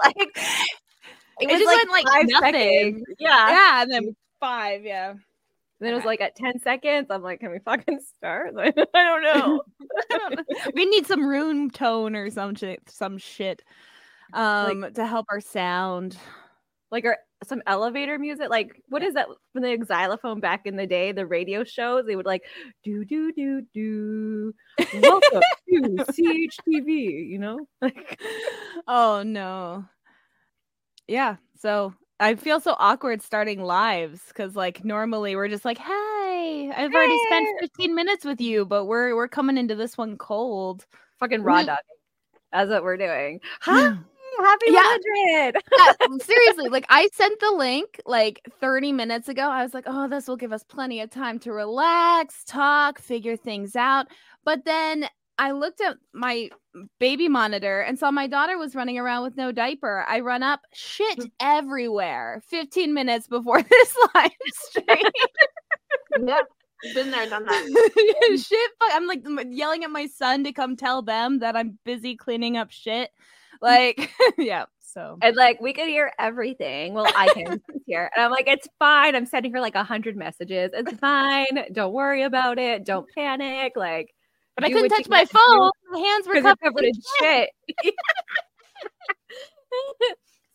like it, was like, like five nothing. seconds. Yeah. Yeah, and then five, yeah. And then it was like at 10 seconds. I'm like, can we fucking start? Like, I don't know. we need some room tone or some shit, some shit um like, to help our sound. Like our some elevator music. Like what is that from the xylophone back in the day, the radio shows? They would like do do do do welcome to CHTV, you know? Like oh no. Yeah. So I feel so awkward starting lives because like normally we're just like, hey, I've hey. already spent 15 minutes with you, but we're we're coming into this one cold. Fucking raw dog. That's what we're doing. Huh? Happy yeah. 100. yeah, seriously, like I sent the link like 30 minutes ago. I was like, oh, this will give us plenty of time to relax, talk, figure things out. But then I looked at my baby monitor and saw my daughter was running around with no diaper. I run up, shit mm. everywhere 15 minutes before this live stream. yep. Been there, done that. shit. I'm like yelling at my son to come tell them that I'm busy cleaning up shit. Like, yeah. So and like we could hear everything. Well, I can hear, and I'm like, it's fine. I'm sending her like a hundred messages. It's fine. Don't worry about it. Don't panic. Like, but I couldn't touch my phone. My hands were covered, in shit.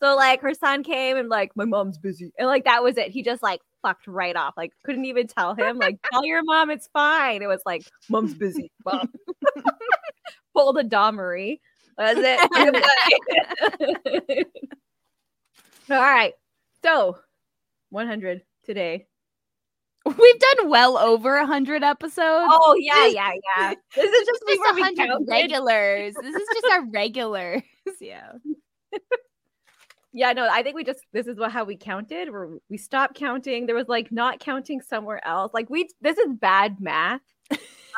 so like her son came and like my mom's busy, and like that was it. He just like fucked right off. Like couldn't even tell him like tell your mom it's fine. It was like mom's busy. Mom. Pull the Marie. That's it. All right. So 100 today. We've done well over 100 episodes. Oh, yeah, yeah, yeah. This is just, just 100 regulars. This is just our regulars. Yeah. yeah, no, I think we just this is what how we counted. Where we stopped counting. There was like not counting somewhere else. Like we this is bad math.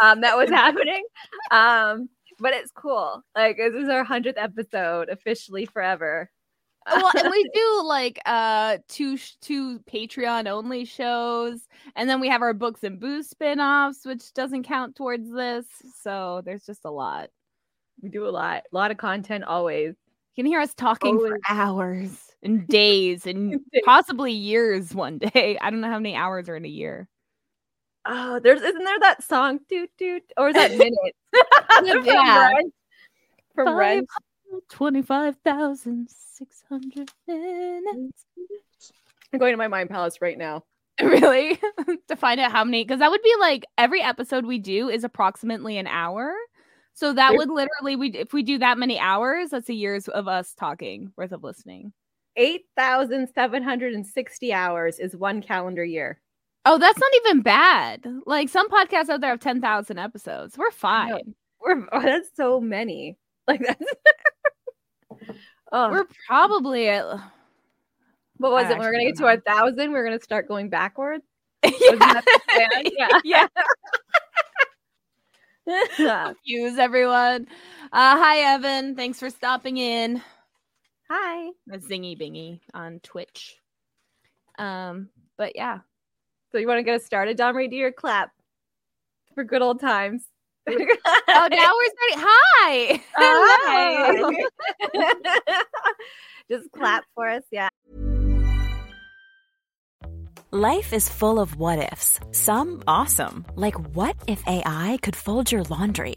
Um, that was happening. Um, but it's cool. Like this is our hundredth episode officially forever. well, and we do like uh two two Patreon only shows, and then we have our books and booze spin-offs, which doesn't count towards this. So there's just a lot. We do a lot, a lot of content always. You can hear us talking always. for hours and days and possibly years one day. I don't know how many hours are in a year. Oh, there's isn't there that song doot doot or is that minutes? from yeah. Rent. From Rent. Twenty-five thousand six hundred minutes. I'm going to my mind palace right now. Really? to find out how many because that would be like every episode we do is approximately an hour. So that would literally we if we do that many hours, that's a year's of us talking worth of listening. 8,760 hours is one calendar year. Oh, that's not even bad. Like some podcasts out there have 10,000 episodes. We're fine. No, we're oh, that's so many. Like that's oh. We're probably at what was I it? We're gonna get to a thousand. We're gonna start going backwards. yeah. yeah. yeah. Confuse everyone. Uh, hi, Evan. Thanks for stopping in. Hi. Zingy bingy on Twitch. Um, but yeah, so you want to get us started, Dom? Ready? Do your clap for good old times. oh, now we're starting. Hi. Oh, hi. Just clap for us. Yeah. Life is full of what ifs. Some awesome, like what if AI could fold your laundry?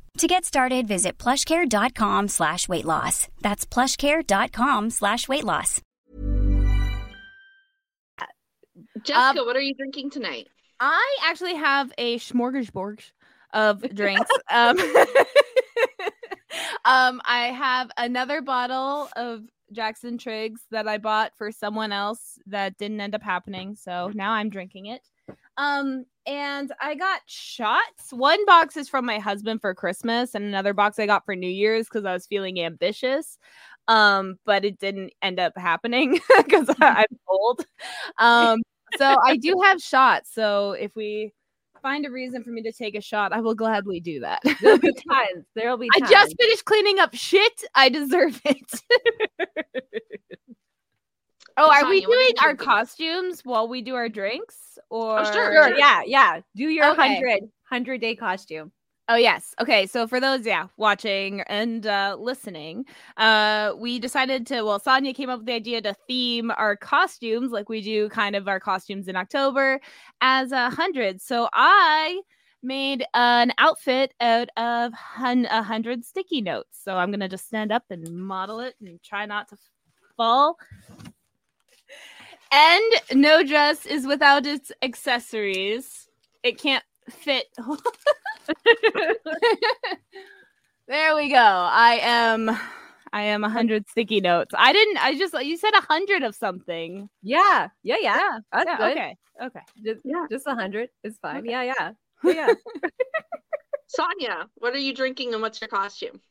To get started, visit plushcare.com slash weight loss. That's plushcare.com slash weight loss. Jessica, what are you drinking tonight? I actually have a smorgasbord of drinks. um, um, I have another bottle of Jackson Triggs that I bought for someone else that didn't end up happening. So now I'm drinking it. Um, and I got shots. One box is from my husband for Christmas, and another box I got for New Year's because I was feeling ambitious. Um, but it didn't end up happening because I'm old. Um, so I do have shots. So if we find a reason for me to take a shot, I will gladly do that. There'll be tons. There'll be I just finished cleaning up shit. I deserve it. Oh, are we Tanya, what are you doing our costumes while we do our drinks? Or sure. Sure, yeah, yeah. Do your Okay. 100, 100 day costume. Oh yes. Okay. So for those, yeah, watching and uh listening, uh we decided to well, Sonia came up with the idea to theme our costumes like we do kind of our costumes in October as a hundred. So I made an outfit out of hun- a hundred sticky notes. So I'm gonna just stand up and model it and try not to fall. And no dress is without its accessories. It can't fit. there we go. I am I am a hundred sticky notes. I didn't I just you said a hundred of something. Yeah, yeah, yeah. That's yeah, good. okay. Okay. Just, Yeah. just 100 is fine. Okay. Yeah, yeah. Yeah. Sonia, what are you drinking and what's your costume?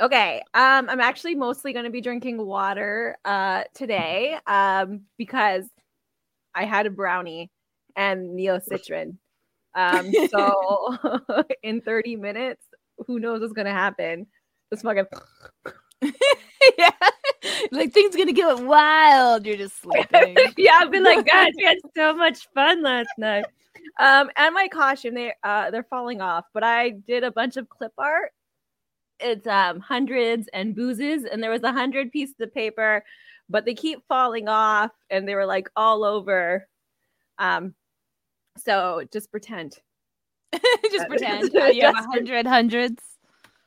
Okay. Um, I'm actually mostly going to be drinking water uh today um because I had a brownie and Neo Citran. Um, so in 30 minutes, who knows what's gonna happen? This fucking yeah. Like things gonna get wild. You're just sleeping. yeah, I've been like, guys, we had so much fun last night. Um, and my costume, they uh they're falling off, but I did a bunch of clip art. It's um hundreds and boozes, and there was a hundred pieces of paper, but they keep falling off and they were like all over. Um, so just pretend. just pretend uh, you have a hundred hundreds.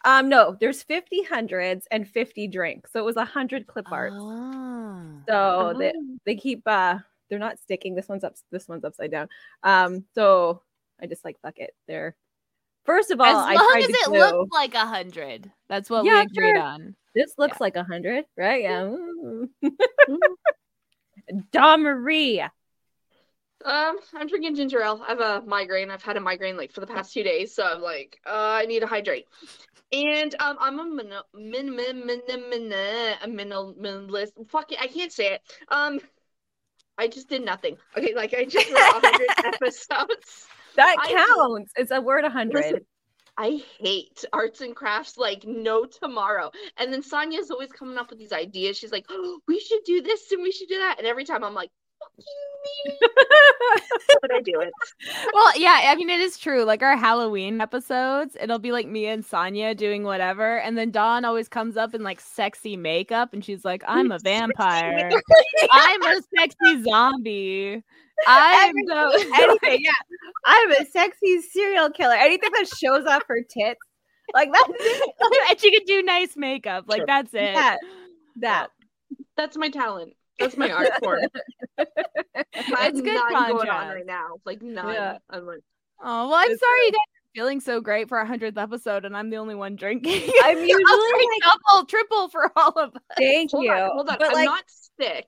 Um, no, there's 50 hundreds and 50 drinks. So it was a hundred clip arts. Ah. So they, they keep uh they're not sticking. This one's up this one's upside down. Um so I just like fuck it. They're first of all, As I long tried as it glue. looked like a hundred. That's what Yeah, we agreed sure. on. this looks like a hundred, right? Yeah. Dawn Marie. Um, I'm drinking ginger ale. I have a migraine. I've had a migraine like for the past two days, so I'm like, uh, I need to hydrate. And um, I'm a min min min min min min a minimal minimalist. Fuck it, I can't say it. Um, I just did nothing. Okay, like I just wrote 100 episodes. That I- counts. It's a word a hundred. Listen, I hate arts and crafts like no tomorrow. And then Sonia's always coming up with these ideas. She's like, oh, we should do this and we should do that. And every time I'm like, you, but I do it. well, yeah, I mean, it is true. Like our Halloween episodes, it'll be like me and Sonia doing whatever, and then Dawn always comes up in like sexy makeup, and she's like, "I'm a vampire. I'm a sexy zombie. I'm so Anything, yeah. I'm a sexy serial killer. Anything that shows off her tits. Like that, and she can do nice makeup. Like Sure. that's it. that. That. That's my talent. That's my art form. I have It's good none going on right now. Like none. Yeah. I'm like, Oh well, I'm It's sorry you guys are feeling so great for a hundredth episode, and I'm the only one drinking. I'm I'll usually drink like, double, triple for all of us. thank hold you. on, hold on. But I'm like, not sick.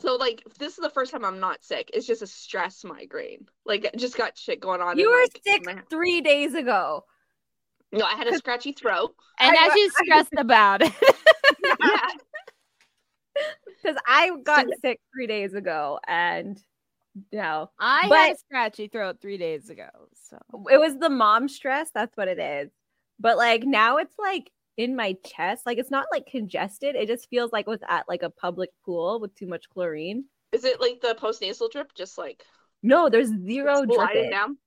So like this is the first time I'm not sick. It's just a stress migraine. Like just got shit going on. you in, were like, sick my- three days ago. No, I had a scratchy throat. And I- as you stressed about it, Yeah. Because I got sick three days ago, and no, I had a scratchy throat three days ago. So it was the mom stress. That's what it is. But like now, it's like in my chest. Like it's not like congested. It just feels like it was at like a public pool with too much chlorine. Is it like the post nasal drip? Just like No, there's zero sliding drippage. down?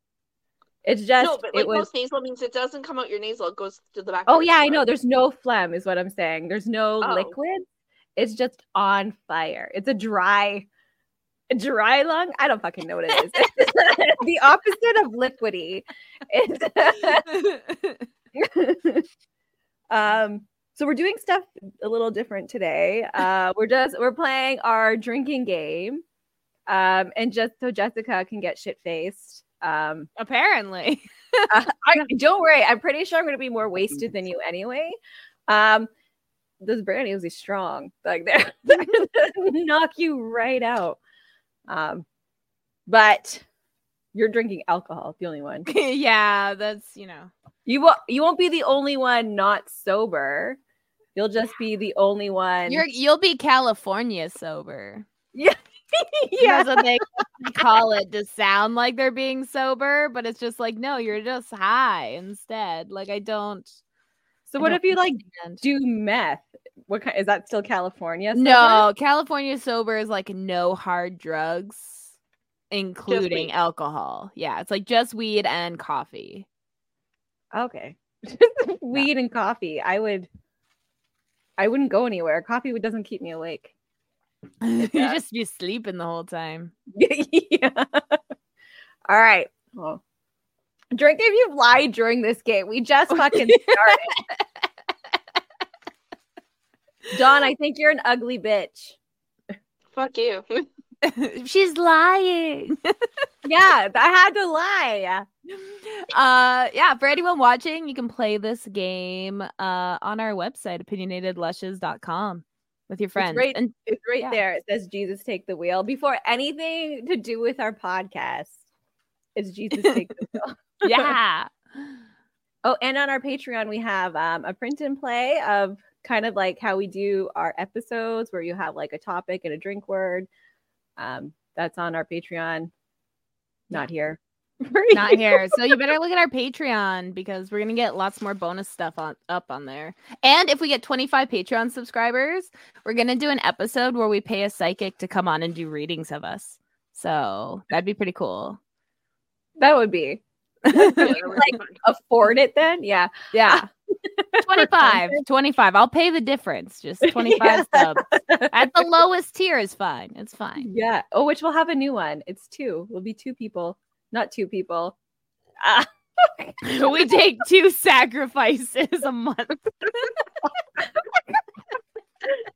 It's just no, but like it was. most nasal means it doesn't come out your nasal; it goes to the back. Oh of your yeah, I know. There's no phlegm, is what I'm saying. There's no Oh. liquid. It's just on fire. It's a dry, dry lung. I don't fucking know what it is. the opposite of liquidy. It's um. So we're doing stuff a little different today. Uh, we're just we're playing our drinking game, um, and just so Jessica can get shit faced. Um, Apparently. uh, I, don't worry. I'm pretty sure I'm going to be more wasted than you anyway. Um, this brandy was strong. Like they're, knock you right out. Um, but you're drinking alcohol. The only one. yeah, that's you know. You won't. You won't be the only one not sober. You'll just be the only one. You're you'll be California sober. yeah. That's what they call it to sound like they're being sober, but it's just like, no, you're just high instead. Like I don't So what if you like do meth? What kind is that still California? sober? No, California sober is like no hard drugs, including alcohol. Yeah, it's like just weed and coffee. Okay. Weed and coffee. I would I wouldn't go anywhere. Coffee doesn't keep me awake. you just be sleeping the whole time. yeah. All right. Well, drink if you've lied during this game. We just fucking started. Dawn, I think you're an ugly bitch. Fuck you. She's lying. Yeah, I had to lie. uh yeah for anyone watching you can play this game uh on our website opinionatedlushes.com with your friends right. and It's right Yeah. there. It says Jesus take the wheel. Before anything to do with our podcast, it's Jesus take the wheel. yeah Oh, and on our Patreon, we have um, a print and play of kind of like how we do our episodes, where you have like a topic and a drink word. Um, that's on our Patreon. Not here. not here so you better look at our patreon because we're gonna get lots more bonus stuff on up on there and if we get 25 patreon subscribers we're gonna do an episode where we pay a psychic to come on and do readings of us so that'd be pretty cool That would be Yeah, that would be fun. afford it then. Yeah. yeah 25 25 i'll pay the difference just 25 subs at the lowest tier is fine it's fine Yeah. Oh, which we'll have a new one. It's two. We'll be two people, not two people. Ah, we take two sacrifices a month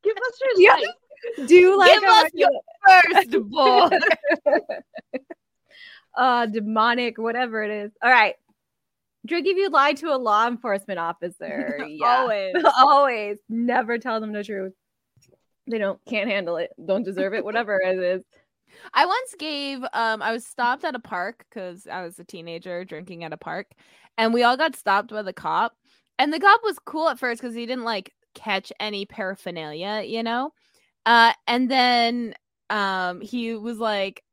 Give us your Yeah. do like Give us firstborn uh demonic, whatever it is. All right. Drink if you lie to a law enforcement officer. Always Always. Never tell them the truth. They don't can't handle it. Don't deserve it. Whatever it is. I once gave um I was stopped at a park because I was a teenager drinking at a park and we all got stopped by the cop. And the cop was cool at first because he didn't like catch any paraphernalia, you know? Uh and then um he was like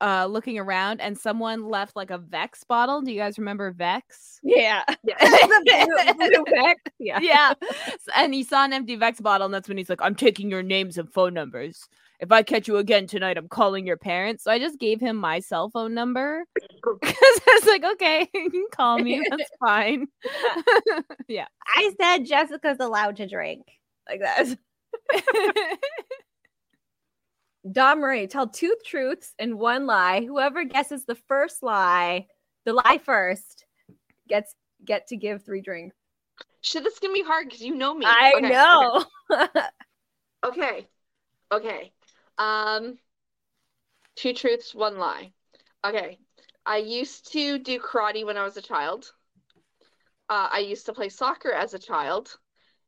uh looking around and someone left like a Vex bottle. Do you guys remember Vex? Yeah. Yeah. Blue- blue Vex. Yeah. yeah. And he saw an empty Vex bottle, and that's when he's like, I'm taking your names and phone numbers. If I catch you again tonight, I'm calling your parents. So I just gave him my cell phone number because I was like, okay, you can call me. That's fine. yeah. I said Jessica's allowed to drink. Like that. Dawn Marie, tell two truths and one lie. Whoever guesses the first lie, the lie first, gets get to give three drinks. Shit, this gonna be hard because you know me. I Okay, know. Okay. Okay. Um two truths, one lie. Okay. I used to do karate when I was a child. Uh, I used to play soccer as a child.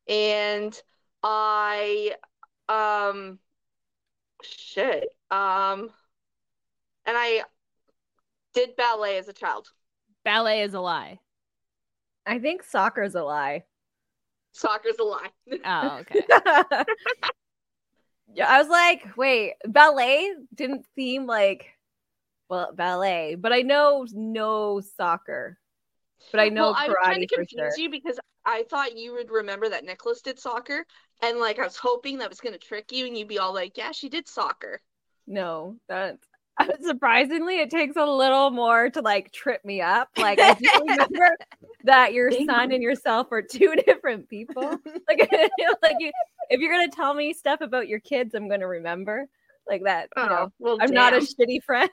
And I um shit. Um and I did ballet as a child. Ballet is a lie. I think soccer's a lie. Soccer's a lie. Oh, okay. yeah, I was like, wait, ballet didn't seem like well, ballet, but I know no soccer. But I know Well, I was trying karate to confuse sure. you because I thought you would remember that Nicholas did soccer, and like I was hoping that was gonna trick you, and you'd be all like, "Yeah, she did soccer." No, that Surprisingly, it takes a little more to like trip me up. Like I do remember that your son and yourself are two different people. Like, like you, if you're gonna tell me stuff about your kids, I'm gonna remember like that. You know, Oh, well, I'm not a shitty friend.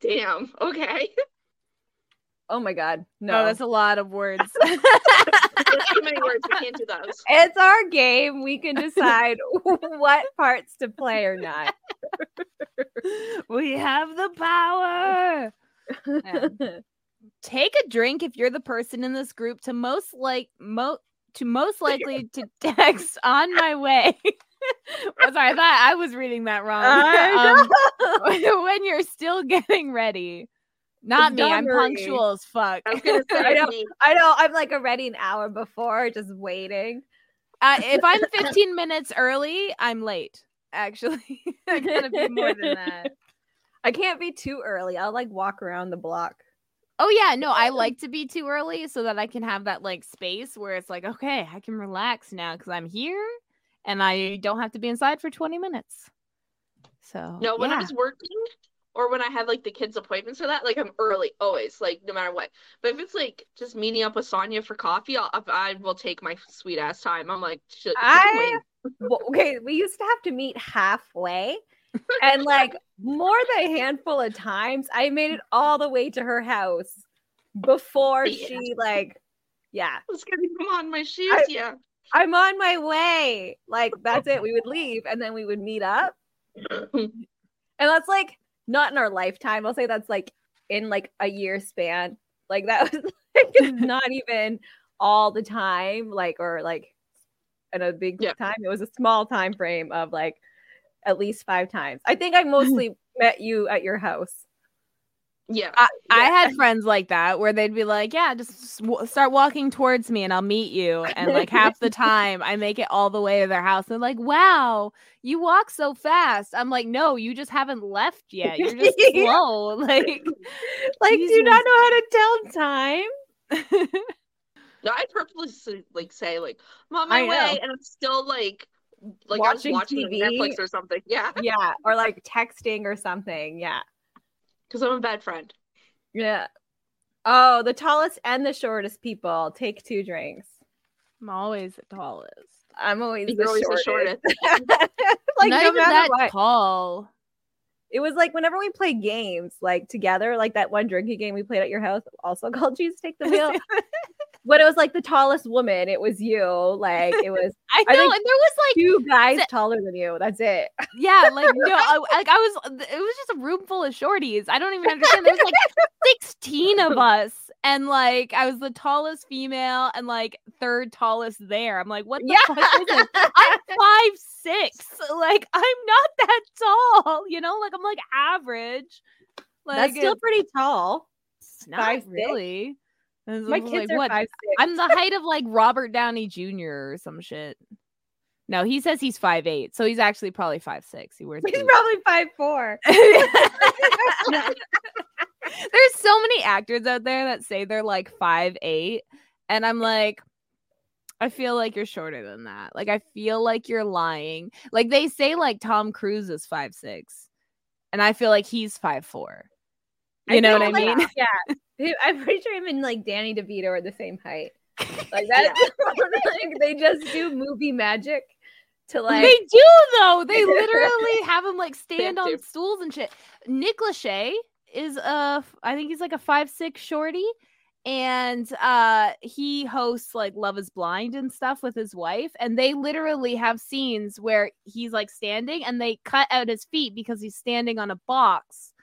damn. Okay. oh my god, No, no. that's a lot of words. There's too many words. We can't do those. it's our game. We can decide what parts to play or not. we have the power. Yeah. Take a drink if you're the person in this group to most like mo to most likely to text on my way. Oh, Sorry, I thought I was reading that wrong. Um, when you're still getting ready. Not me. I'm punctual as fuck. I was gonna say I, know, I know. I'm like already an hour before, just waiting. Uh, if I'm 15 minutes early, I'm late. Actually, I gotta be more than that. I can't be too early. I'll like walk around the block. Oh yeah, no, I like to be too early so that I can have that like space where it's like, okay, I can relax now because I'm here and I don't have to be inside for 20 minutes. So No, when yeah. I was working or when I have like the kids' appointments or that, like I'm early always, like no matter what. But if it's like just meeting up with Sonia for coffee, I'll, I will take my sweet ass time. I'm like, shit, I- Well, okay, we used to have to meet halfway. And like more than a handful of times, I made it all the way to her house before Yeah. she like, yeah, I was gonna come on my shoes. I- yeah. I'm on my way. Like that's it. We would leave and then we would meet up. And that's like not in our lifetime. I'll say that's like in like a year span. Like that was like not even all the time, like or like in a big Yeah. time. It was a small time frame of like at least five times. I think I mostly met you at your house. Yeah. I, I had friends like that where they'd be like, "Yeah, just w- start walking towards me and I'll meet you." And like half the time, I make it all the way to their house. They're like, "Wow, you walk so fast." I'm like, "No, you just haven't left yet. You're just slow." Like, Like, do you not know how to tell time? No, I purposely like say like I'm on my way, and I'm still like like I was Watching watching TV. Netflix or something. Yeah, Yeah, or like texting or something. Yeah. Because I'm a bad friend. Yeah. Oh, the tallest and the shortest people take two drinks. I'm always the tallest. I'm always the always the shortest. shortest. like Not no even matter that what. tall. It was like whenever we play games like together, like that one drinking game we played at your house, also called Jesus Take the Wheel. but it was like the tallest woman. It was you. Like it was I I know, think and there was like two guys Se- taller than you. That's it. Yeah, like no, I, like I was. It was just a room full of shorties. I don't even understand. There was like sixteen of us, and like I was the tallest female and like third tallest there. I'm like, what the fuck is this? I'm five six. Like I'm not that tall. You know, like I'm like average. Like That's still pretty tall. not five, really. My I'm kids like, are what? five six. I'm the height of like Robert Downey Jr. or some shit. No, he says he's five eight, so he's actually probably five six. He wears. He's probably five four. There's so many actors out there that say they're like five eight, and I'm like, I feel like you're shorter than that. Like I feel like you're lying. Like they say like Tom Cruise is five six, and I feel like he's five four. You know what I feel like- mean? yeah. I'm pretty sure him and like Danny DeVito are the same height. Like that. like, they just do movie magic to like. they do though. They literally have him like stand on stools and shit. Nick Lachey is a, I think he's like a five six shorty, and uh he hosts like Love Is Blind and stuff with his wife, and they literally have scenes where he's like standing, and they cut out his feet because he's standing on a box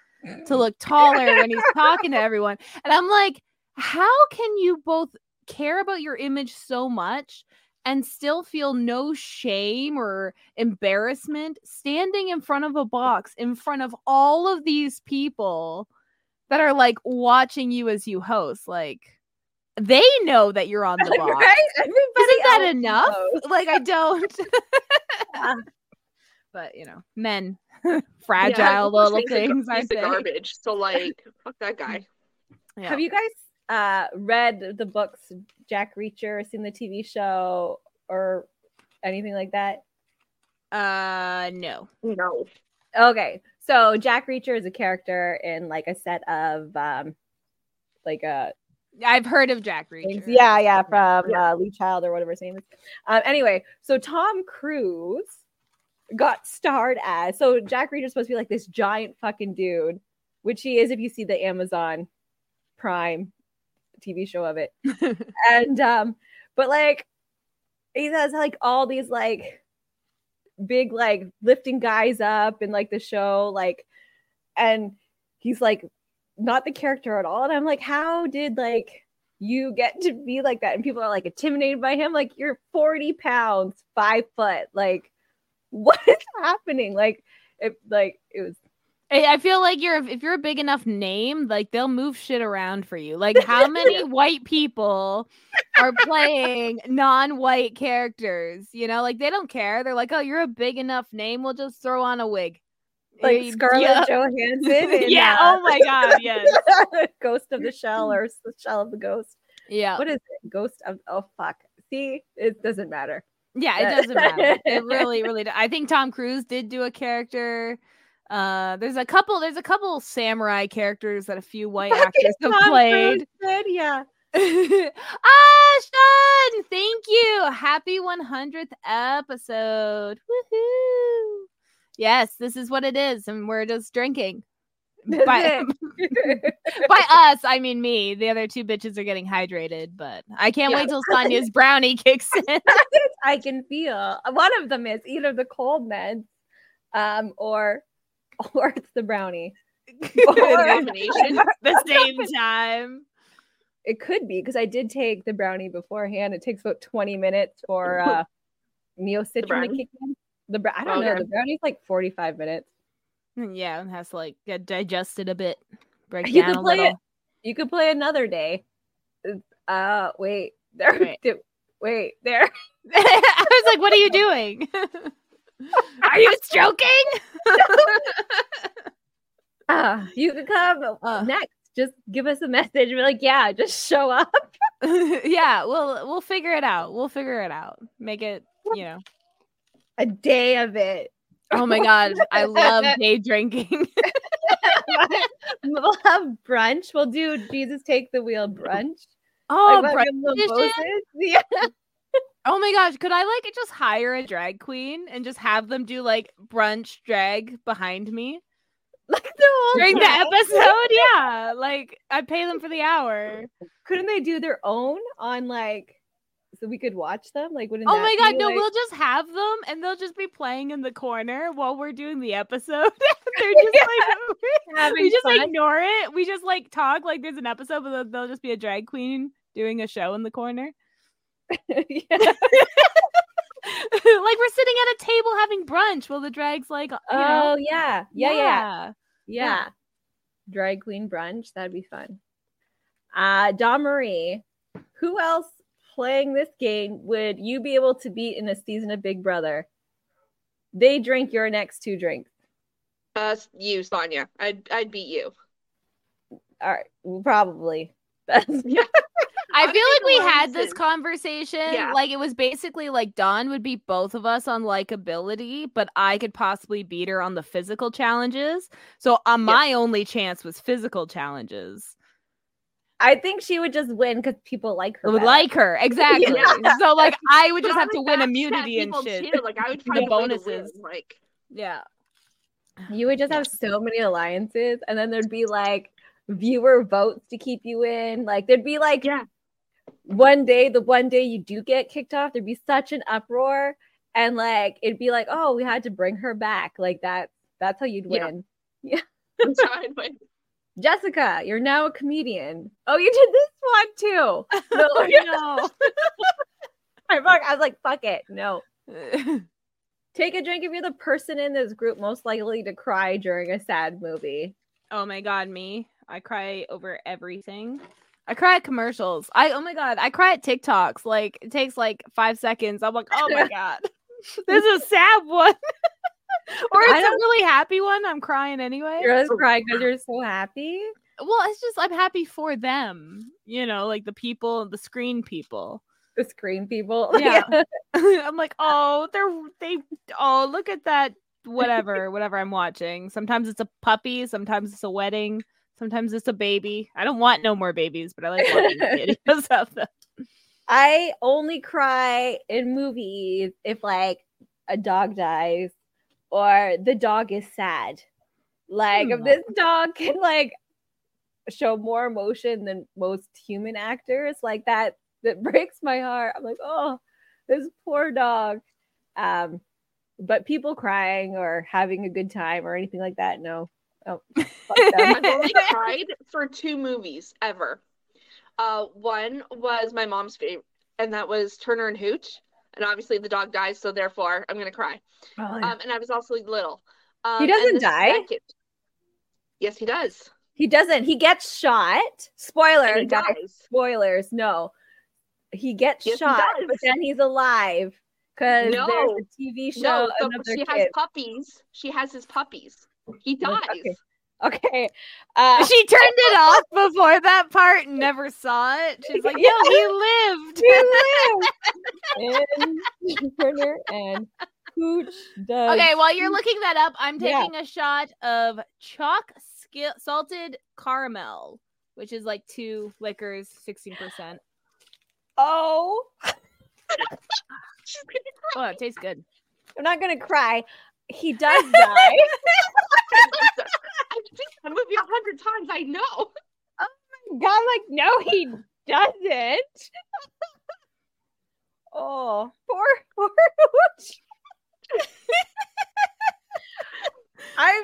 to look taller when he's talking to everyone. And I'm like, how can you both care about your image so much and still feel no shame or embarrassment standing in front of a box in front of all of these people that are like watching you as you host? Like, they know that you're on the box. right? Everybody Isn't that enough? knows. Like, I don't. Yeah. but, you know, men, fragile Yeah, little he's a gar- things, I He's the say. garbage. So like, fuck that guy. Yeah. Have you guys uh read the books Jack Reacher, seen the TV show, or anything like that? Uh, no. No. Okay. So Jack Reacher is a character in like a set of um like a I've heard of Jack Reacher. Yeah, yeah, from uh, Lee Child or whatever his name is. Um, anyway, so Tom Cruise got starred as. So Jack Reacher's supposed to be like this giant fucking dude, which he is if you see the Amazon Prime TV show of it. and um, but like he has like all these like big like lifting guys up in like the show, like, and he's like not the character at all. And I'm like, how did like you get to be like that? And people are like intimidated by him. Like, you're 40 pounds, five foot. Like, what is happening? Like, it like it was I feel like you're if you're a big enough name, like they'll move shit around for you. Like how many white people are playing non-white characters? You know, like they don't care. They're like, oh, you're a big enough name. We'll just throw on a wig. like Scarlett yeah. Johansson. yeah. uh, Oh my god. Yes. Ghost of the Shell or the Shell of the Ghost. Yeah. What is it? Ghost of oh fuck. See, it doesn't matter. Yeah. It doesn't matter. It really, really. I think Tom Cruise did do a character. Uh, there's a couple. There's a couple samurai characters that a few white actors have Tom played. Did, yeah. Ashton, thank you. Happy 100th episode. Woohoo. Yes, this is what it is, and we're just drinking. By, by us, I mean me. The other two bitches are getting hydrated, but I can't Yeah. wait till Sonia's brownie kicks in. I can feel one of them is either the cold meds, um, or or it's the brownie. Or- the same time. it could be because I did take the brownie beforehand. It takes about 20 minutes for uh Neo Citran to kick in. The br- I don't know. Okay. The brownie's like 45 minutes. Yeah, it has to like get digested a bit, break You down could a play little. it. You could play another day. Uh wait. There Wait. wait, wait there. I was like, what are you doing? are you stroking? Ah, you could come Uh. next. Just give us a message. Be like, yeah, just show up. yeah, we'll we'll figure it out. We'll figure it out. Make it, you know. A day of it. Oh my god, I love day drinking. we'll have brunch. We'll do Jesus take the wheel brunch. oh, Like, brunch fucking little edition? Moses. Yeah. oh my gosh, could I like just hire a drag queen and just have them do like brunch drag behind me Like the whole during the episode? Yeah, like I pay them for the hour. Couldn't they do their own on like so we could watch them? Like wouldn't Oh my god, no, like- we'll just have them and they'll just be playing in the corner while we're doing the episode. They're just like having we just fun? ignore it. We just like talk like there's an episode, but they'll- there'll just be a drag queen doing a show in the corner. Yeah. like we're sitting at a table having brunch while the drag's like, you know, Oh yeah. Yeah, yeah. yeah. Yeah. Drag queen brunch. That'd be fun. Uh Dawn Marie, who else playing this game would you be able to beat in a season of Big Brother? They drink your next two drinks. Uh, you, Sonia. I'd I'd beat you. All right, probably. That's Yeah. I I'm feel like we gonna had this conversation. Yeah. Like it was basically like Dawn would beat both of us on likability, but I could possibly beat her on the physical challenges. So uh, my only chance was physical challenges. I think she would just win because people like her. would like her exactly. So like I would just I have to win immunity and shit. Too. Like I would The find a win. bonuses. Like Yeah. You would just have so many alliances, and then there'd be like viewer votes to keep you in. Like there'd be like Yeah. one day, the one day you do get kicked off, there'd be such an uproar, and like it'd be like, oh, we had to bring her back. Like that. That's how you'd win. Yeah. win. I'm trying to win. Jessica, you're now a comedian. Oh, you did this one too. No, no. I was like, fuck it. No. Take a drink if you're the person in this group most likely to cry during a sad movie. oh my god, me. I cry over everything. I cry at commercials. I oh my god, I cry at TikToks. Like it takes like five seconds. I'm like, oh my god. this is a sad one. Or it's a really happy one. I'm crying anyway. You're just oh. crying because you're so happy. Well, it's just I'm happy for them. You know, like the people, the screen people. The screen people. Yeah. I'm like, oh, they're they oh, look at that whatever, whatever I'm watching. Sometimes it's a puppy, sometimes it's a wedding, sometimes it's a baby. I don't want no more babies, but I like watching videos of them. I only cry in movies if like a dog dies or the dog is sad. Like if Hmm. this dog can like show more emotion than most human actors, like that that breaks my heart. I'm like, oh, this poor dog. Um, but people crying or having a good time or anything like that, no. Oh, fuck them. I've only cried for two movies ever. Uh, one was my mom's favorite, and that was Turner and Hooch. And obviously, the dog dies, so therefore, I'm gonna cry. Oh, yeah. Um, and I was also little. Um, He doesn't die? Yes, he does. he doesn't. He gets shot. Spoiler, he guys. dies. spoilers. No, he gets Yes, shot, does. but then he's alive because No. there's a TV show. No, so she kid. has puppies. She has his puppies. He dies. okay. Okay. Uh, she turned it off before that part and never saw it. She's like, Yeah. no, he lived. he lives. and Turner and Hooch does. Okay, while you're looking that up, I'm Yeah. taking a shot of chalk ski- salted caramel, which is like two liquors, 16%. Oh, Oh, it tastes good. I'm not gonna cry. He does die. I've seen that movie a hundred times. I know. Oh God, I'm like, no, he doesn't. oh, poor, poor I've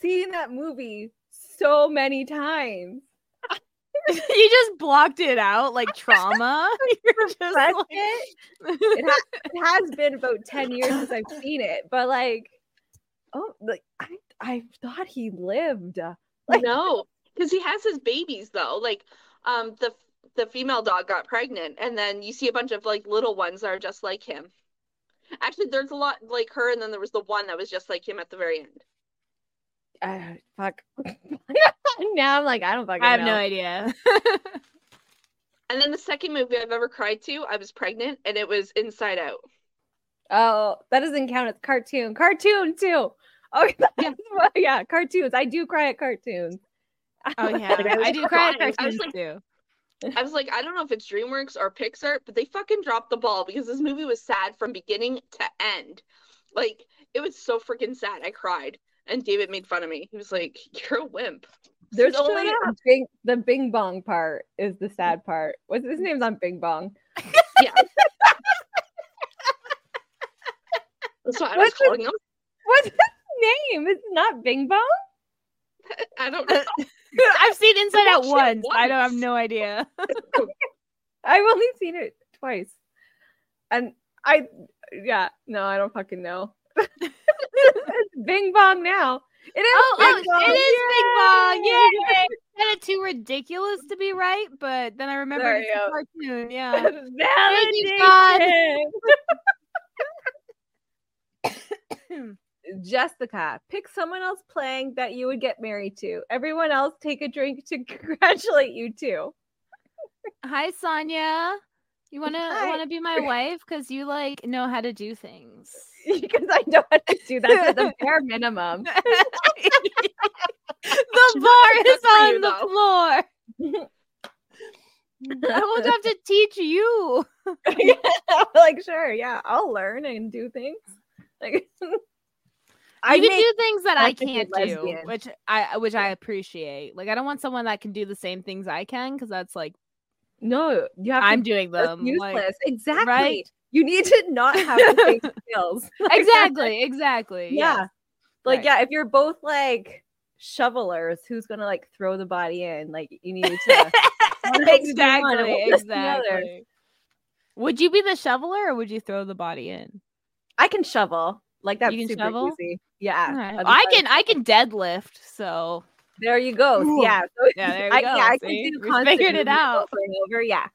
seen that movie so many times. You just blocked it out like trauma. You're just like- it. It, ha- it has been about 10 years since I've seen it, but like, oh, like I, I thought he lived. Like- no, because he has his babies though. Like, um, the the female dog got pregnant, and then you see a bunch of like little ones that are just like him. Actually, there's a lot like her, and then there was the one that was just like him at the very end. Uh, fuck. now I'm like, I don't fucking I have know. no idea. And then the second movie I've ever cried to, I was pregnant, and it was Inside Out. Oh, that doesn't count. It's cartoon. Cartoon too. Oh yeah, yeah, cartoons. I do cry at cartoons. Oh yeah, I I do cry at crying. I was cartoons like- too. I was like, I don't know if it's DreamWorks or Pixar, but they fucking dropped the ball because this movie was sad from beginning to end. Like, it was so freaking sad. I cried. And David made fun of me. He was like, You're a wimp. There's Shut only up. bing, the Bing Bong part is the sad part. What's his name's on Bing Bong? Yeah. That's what I was What's his- calling him. What's his name? It's not Bing Bong. I don't know. I've seen Inside Out watched it once. I don't have no idea. I've only seen it twice, and I, yeah, no, I don't fucking know. Bing Bong now. It is. Oh, oh, Bing Bong. it is Big Bong. Yay! Yay! Kind of too ridiculous to be right, but then I remember it's a cartoon. Yeah. Validation. Jessica, pick someone else playing that you would get married to. Everyone else take a drink to congratulate you too. Hi, Sonia. You wanna Hi. wanna be my wife because you like know how to do things. because I know how to do that at the bare minimum. the bar is on you, the floor. I won't have to teach you. like, sure, yeah, I'll learn and do things. Like, I can do things that I like a good can't do, which I which I appreciate. Like I don't want someone that can do the same things I can because that's like no, you have. I'm to, doing them. useless. Like, exactly. right? You need to not have the same skills. Exactly, exactly. Yeah. yes. Like, Right. yeah, if you're both like shovelers, who's gonna like throw the body in? Like, you need to. One has to do one and exactly, one has to do the other. exactly. Would you be the shoveler or would you throw the body in? I can shovel. Like that's You can super shovel? easy. Yeah. Right. I'd I can I can deadlift, so There you go. Ooh. Yeah. So Yeah, there you I, go, Yeah, I can do We figured it out. Over over. Yeah.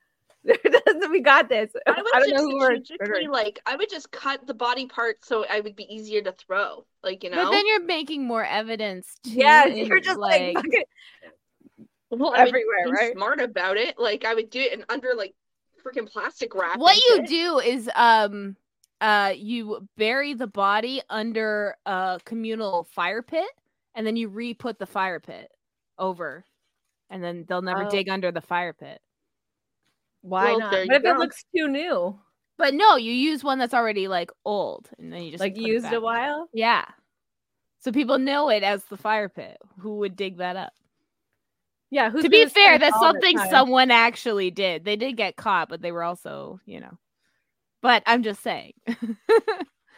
we got this. I would I don't just know who we're. strategically, like, I would just cut the body part so I would be easier to throw. Like, you know? but then you're making more evidence too. Yeah, you're just like, fucking- well, I would everywhere, be right? smart about it. Like, I would do it in under, like, freaking plastic wrap. what you shit. do is um uh you bury the body under a communal fire pit and then you re-put the fire pit over and then they'll never Oh. dig under the fire pit. Why Well, not? there What you if it looks too new? But no, you use one that's already like old and then you just like used a while? Yeah. So people know it as the fire pit. Who would dig that up? Yeah. Who's to be fair, that's all that something someone actually did. They did get caught, but they were also, you know. But I'm just saying.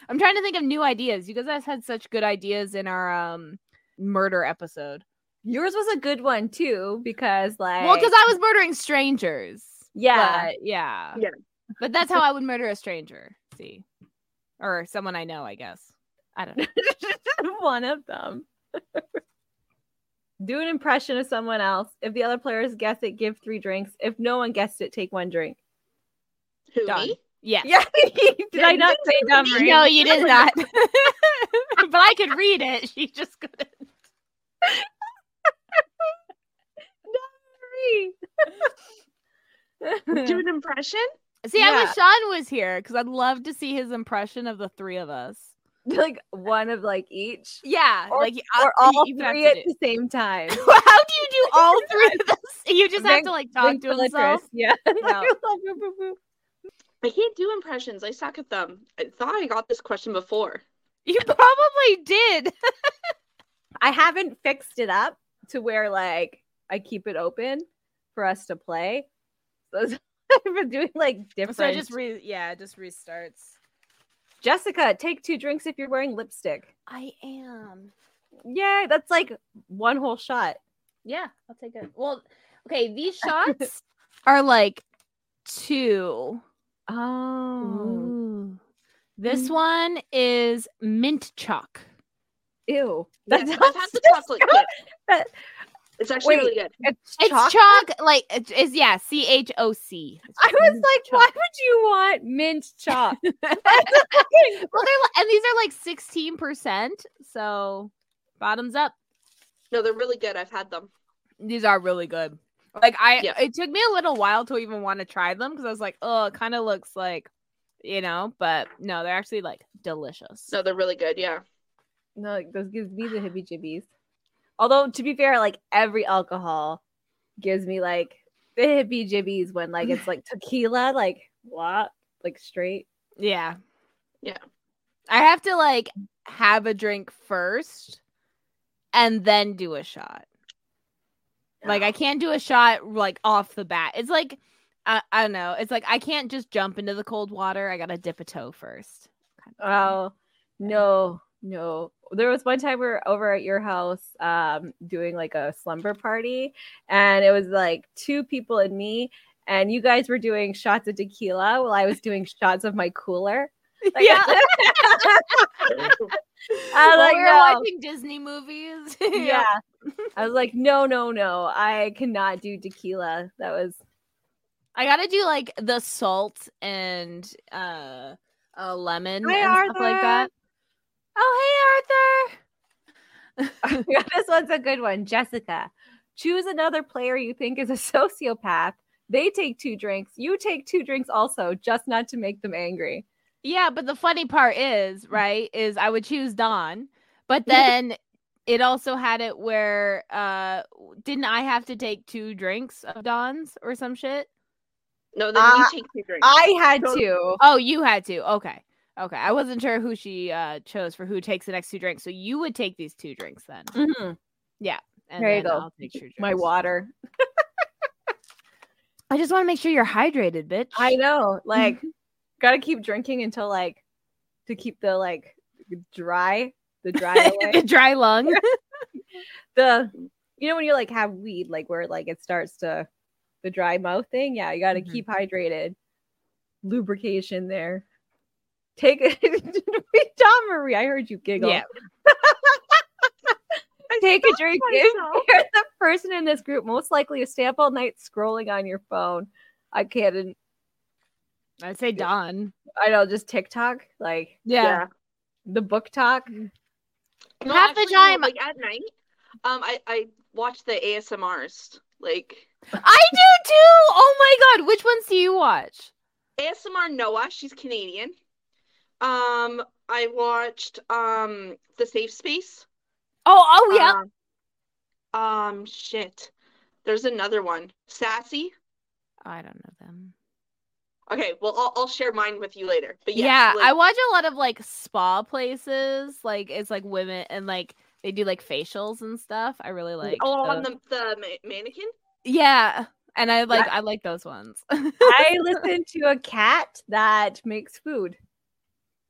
I'm trying to think of new ideas. You guys had such good ideas in our um murder episode. Yours was a good one too, because like Well, because I was murdering strangers. Yeah, But, yeah. Yeah. But that's how I would murder a stranger. See. Or someone I know, I guess. I don't know. one of them. Do an impression of someone else. If the other players guess it, give three drinks. If no one guessed it, take one drink. Who Done. me? Yeah. Yeah. Did I not say dumb? Marie? No, you did not. but I could read it. She just couldn't. Do an impression? See, I wish Sean was here because I'd love to see his impression of the three of us. like one of like each, Yeah, Or- like or uh, all three at do- the same time. How do you do all three of those? You just have to like talk to himself. Ventriloquist, Yeah. I can't do impressions. I suck at them. I thought I got this question before. You probably did. I haven't fixed it up to where like I keep it open for us to play. So I've been doing like different. So I just re yeah, it just restarts. Jessica, take two drinks if you're wearing lipstick. I am. Yeah, that's like one whole shot. Yeah, I'll take it. Well, okay, these shots are like two. Oh, Ooh. This mm-hmm. one is mint chalk. ew. Yes, That I've had the chocolate disgusting. chip. It's actually Wait. really good. It's, It's chocolate? chalk, like it- it's yeah, C H O C. I was like, why would you want mint chalk? Well, they're and these are like sixteen percent. So bottoms up. No, they're really good. I've had them. These are really good. Like I, Yeah. it took me a little while to even want to try them because I was like, oh, it kind of looks like, you know, but no, they're actually like delicious. No, they're really good. Yeah. no, like, those gives me the hippie jibbies. Although to be fair, like every alcohol gives me like the hippie jibbies when like it's like tequila, like what? Like straight. Yeah. Yeah. I have to like have a drink first and then do a shot. Like I oh. can't do a shot like off the bat. It's like I, I don't know. It's like I can't just jump into the cold water. I gotta dip a toe first. Oh no, no. There was one time we were over at your house um doing like a slumber party and it was like two people and me and you guys were doing shots of tequila while I was doing shots of my cooler. Like, Yeah. I was like, we were no. watching Disney movies. yeah. I was like, no, no, no. I cannot do tequila. That was I gotta do like the salt and uh, uh lemon Hi, and stuff like that. Oh hey Arthur. this one's a good one. Jessica, choose another player you think is a sociopath. They take two drinks. You take two drinks also, just not to make them angry. Yeah, but the funny part is, right, is I would choose Dawn, but then it also had it where uh didn't I have to take two drinks of Dawn's or some shit? No, then Uh, you take two drinks. I had So- to. Oh, you had to. Okay. Okay. I wasn't sure who she uh chose for who takes the next two drinks. So you would take these two drinks then. Mhm. And There you go. I'll take two drinks. My water. I just want to make sure you're hydrated, bitch. I know. Like, gotta keep drinking until like to keep the like dry, the dry the dry lung. the you know when you like have weed like where like it starts to the dry mouth thing yeah you got to Mhm. keep hydrated lubrication there take it Dawn Marie I heard you giggle Yeah. take a drink if you're the person in this group most likely to stay up all night scrolling on your phone I can't I'd say Dawn. I know just TikTok like Yeah. the BookTok No, Half the actually, no, time- like at night, um, I I watch the ASMRs. Like I do too. Oh my god. Which ones do you watch? ASMR Noah, she's Canadian. Um, I watched um The Safe Space. Oh, oh yeah. Um, um, shit. There's another one. Sassy. I don't know them. Okay, well, I'll, I'll share mine with you later. But yes, yeah, like- I watch a lot of like spa places. Like it's like women and like they do like facials and stuff. I really like. oh, on the the ma- mannequin. Yeah, and I like I like those ones. I listen to a cat that makes food.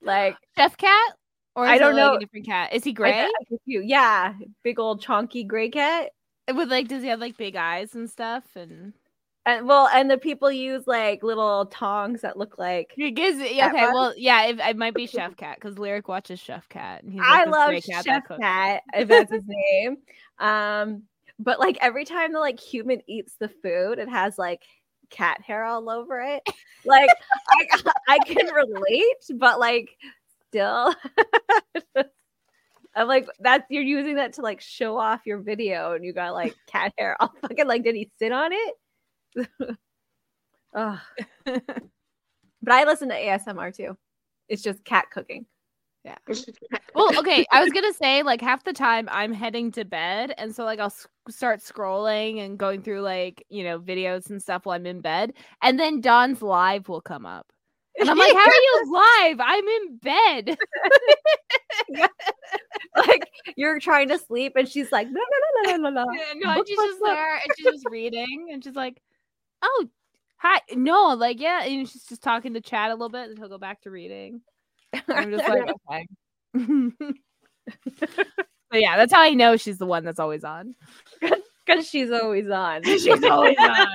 Like Chef cat, or I it, don't like, know. A different cat. Is he gray? Yeah, big old chonky gray cat. With like, does he have like big eyes and stuff? And And well, and the people use like little tongs that look like. he gives yeah, okay. Well, yeah, it, it might be Chef Cat because Lyric watches Chef Cat. And he's, like, I love cat Chef. Cat, if that's his name. Um, but like every time the like human eats the food, it has like cat hair all over it. Like I, I can relate, but like still, I'm like that's you're using that to like show off your video, and you got like cat hair all fucking like. Did he sit on it? Ugh. but I listen to ASMR too. It's just cat cooking. Well, okay. I was gonna say like half the time I'm heading to bed, and so like I'll s- start scrolling and going through like you know videos and stuff while I'm in bed, and then Dawn's live will come up, and I'm like, "How are you live? I'm in bed." like you're trying to sleep, and she's like, no, no, no, no, no, no. No, Book, she's book, just book. there and she's just reading and she's like, "Oh, hi." No, like yeah, and she's just talking to Chad a little bit, and he'll go back to reading. And I'm just like, okay. so yeah, that's how I know she's the one that's always on. because she's always on. She's always on.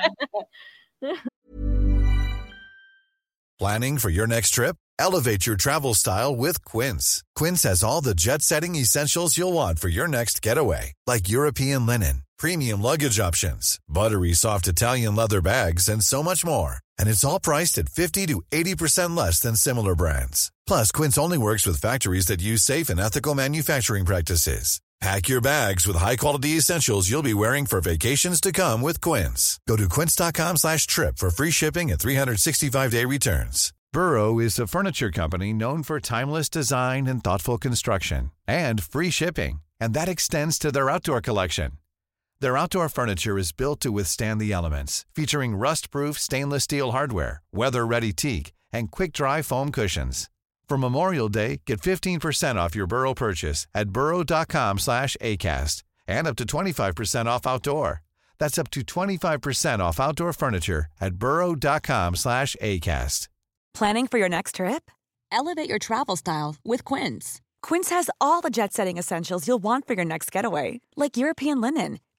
Planning for your next trip? Elevate your travel style with Quince. Quince has all the jet setting essentials you'll want for your next getaway, like European linen, premium luggage options, buttery soft Italian leather bags, and so much more. And it's all priced at 50 to 80% less than similar brands. Plus, Quince only works with factories that use safe and ethical manufacturing practices. Pack your bags with high-quality essentials you'll be wearing for vacations to come with Quince. Go to quince.com slash trip for free shipping and 365-day returns. Burrow is a furniture company known for timeless design and thoughtful construction and free shipping, and that extends to their outdoor collection. Their outdoor furniture is built to withstand the elements, featuring rust-proof stainless steel hardware, weather-ready teak, and quick-dry foam cushions. For Memorial Day, get 15% off your Burrow purchase at burrow.com slash ACAST and up to 25% off outdoor. That's up to 25% off outdoor furniture at burrow.com slash ACAST. Planning for your next trip? Elevate your travel style with Quince. Quince has all the jet setting essentials you'll want for your next getaway, like European linen,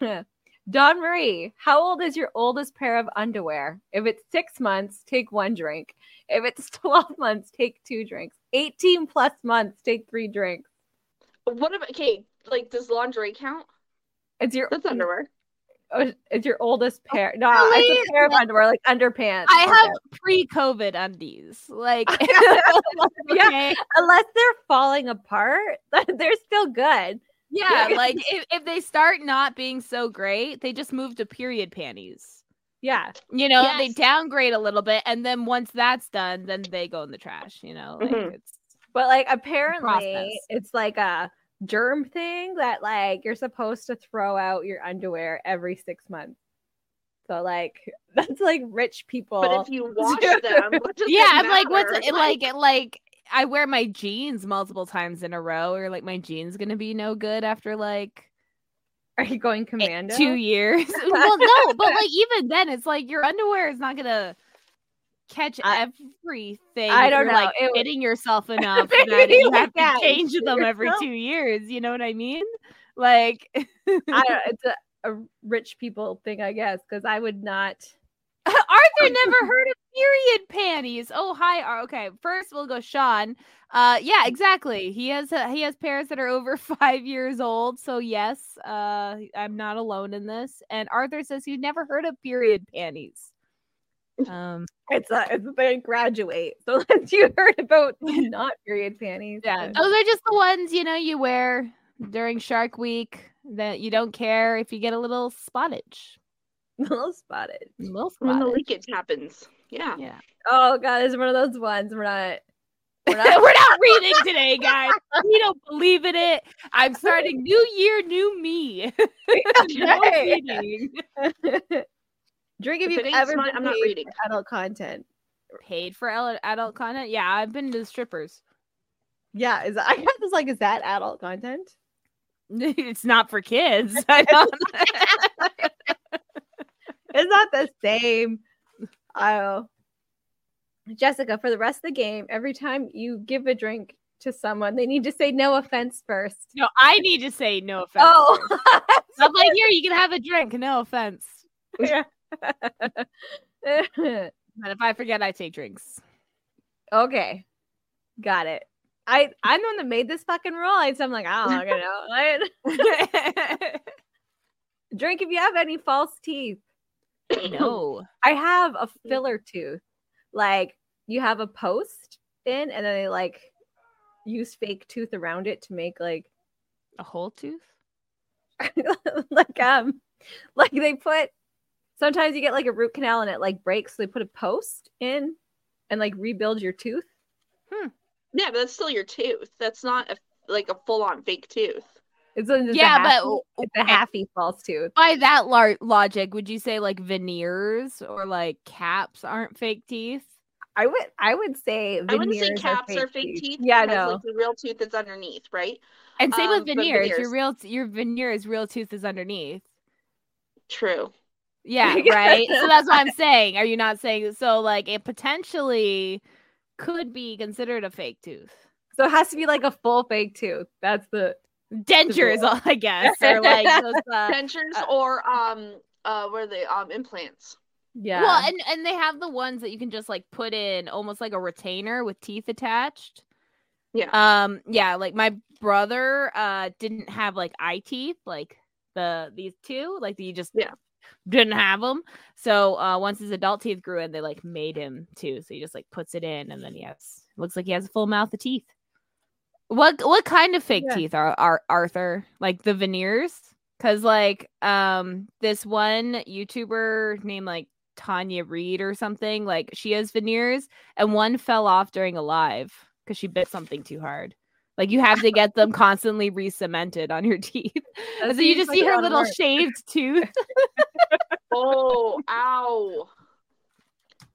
Dawn Marie, how old is your oldest pair of underwear? If it's six months, take one drink. If it's 12 months, take two drinks. 18 plus months, take three drinks. What about okay? Like, does laundry count? It's your That's underwear. oh, it's your oldest oh, pair. No, Really? it's a pair of underwear, like underpants. I Okay. have pre-COVID undies. Like, Yeah. unless they're falling apart, they're still good. Yeah, like if, if they start not being so great, they just move to period panties. Yeah. You know, they downgrade a little bit, and then once that's done, then they go in the trash. You know, like Mhm. it's But like apparently it's like a germ thing that like you're supposed to throw out your underwear every six months. So like that's like rich people. But if you wash them, what does yeah. it I'm like, what's matter? it like? It like I wear my jeans multiple times in a row, or like my jeans gonna be no good after like Are you going eh, commando? two years. well, no, but like even then, it's like your underwear is not gonna catch I- everything. I don't know. Like It was- yourself enough that you have to change them every two years. You know what I mean? Like I don't, it's a, a rich people thing, I guess, because I would not. Arthur never heard of period panties. Oh, hi. Ar- Okay, first we'll go Sean. Uh, yeah, exactly. He has uh, he has parents that are over five years old. So yes, uh, I'm not alone in this. And Arthur says he's never heard of period panties. Um, It's a it's they graduate. So unless you heard about not period panties. yeah, those are just the ones you know you wear during Shark Week that you don't care if you get a little spottage. little spotted. A little When the leakage happens. Yeah. Yeah. Oh god, it's one of those ones. We're not. We're We're not. not reading today, guys. We don't believe in it. I'm starting new year, new me. Okay. reading. Drink if If you've ever smart, been I'm not reading. for adult content. Paid for adult content? Yeah, I've been to the strippers. Yeah, is I got this like is that adult content? it's not for kids. I don't. It's not the same. Oh. Jessica, for the rest of the game, every time you give a drink to someone, they need to say no offense first. no, I need to say no offense. Oh, I'm like, here, you can have a drink. No offense. yeah. But if I forget, I take drinks. okay, got it. I I'm the one that made this fucking rule. So I'm like, I don't know. Drink if you have any false teeth. No. I have a filler tooth. Like you have a post in, and then they like use fake tooth around it to make like A whole tooth? like um like they put sometimes you get like a root canal and it like breaks so they put a post in and like rebuild your tooth Hmm. Yeah, but that's still your tooth. That's not a like a full on fake tooth. It's, a, it's a Yeah, but halfy- it's a halfy false tooth by that lar- logic, would you say like veneers or like caps aren't fake teeth? i would i would say I wouldn't say caps are fake teeth. yeah because, no Like the real tooth is underneath, right? And same Um, with but veneers. Your real t- your veneers, real tooth is underneath. True. Yeah, Yeah. right. so that's what I'm saying. Are you not saying so? Like it potentially could be considered a fake tooth. so it has to be like a full fake tooth that's the Dentures, I guess, or like those. Uh, Dentures uh, or um uh where they um implants. yeah Well, and and they have the ones that you can just like put in almost like a retainer with teeth attached. Yeah. Um. Yeah. Like my brother uh didn't have like eye teeth like the these two like you just Yeah. didn't have them. So uh once his adult teeth grew in, they like made him too. So he just like puts it in, and then he has looks like he has a full mouth of teeth. What what kind of fake Yeah. teeth are, are Arthur? Like the veneers? Cause like um this one YouTuber named like Tanya Reed or something, like she has veneers and one fell off during a live because she bit something too hard. Like you have to get them constantly re-cemented on your teeth. So you just like see her little work. shaved tooth. Oh, ow.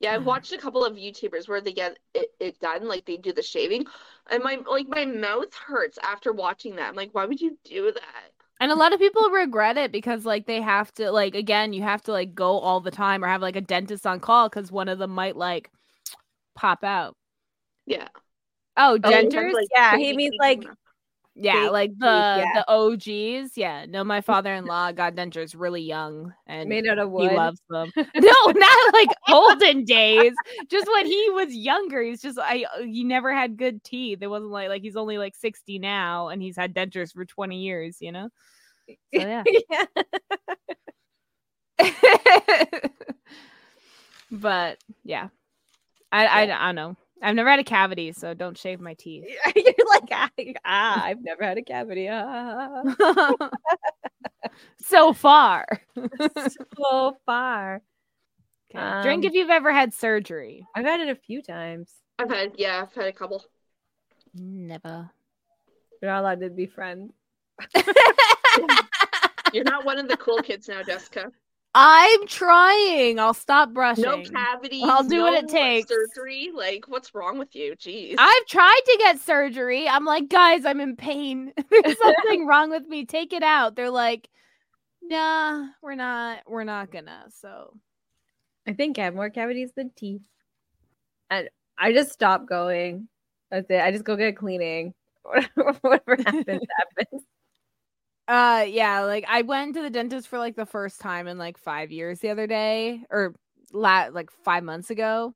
Yeah, I've mm-hmm. watched a couple of YouTubers where they get it, it done, like they do the shaving, and my like my mouth hurts after watching that. I'm like, why would you do that? And a lot of people regret it because like they have to like again, you have to like go all the time or have like a dentist on call because one of them might like pop out. Yeah. Oh, Oh, you have, dentures? like, yeah, he means like in them. Yeah, like the yeah. the OGs. Yeah. No, my father-in-law got dentures really young and made out of wood he loves them. no, not like olden days. Just when he was younger, he's just I uh, he never had good teeth. It wasn't like like he's only like 60 now and he's had dentures for 20 years, you know? So yeah. yeah. but yeah. I, I I don't know. I've never had a cavity, so don't shave my teeth. You're like, ah, ah, I've never had a cavity. Ah. so far. so far. Okay. Drink Um, if you've ever had surgery. I've had it a few times. I've had yeah, I've had a couple. Never. We're not allowed to be friends. You're not one of the cool kids now, Jessica. I'm trying. I'll stop brushing. No cavities. I'll do what it no takes. Surgery. Like, what's wrong with you? Jeez. I've tried to get surgery. I'm like, guys, I'm in pain. There's something wrong with me. Take it out. They're like, Nah, we're not. We're not gonna. So I think I have more cavities than teeth. And I just stop going. That's it. I just go get cleaning. Whatever happens, happens. Uh yeah, like I went to the dentist for like the first time in like 5 years the other day or la- like 5 months ago.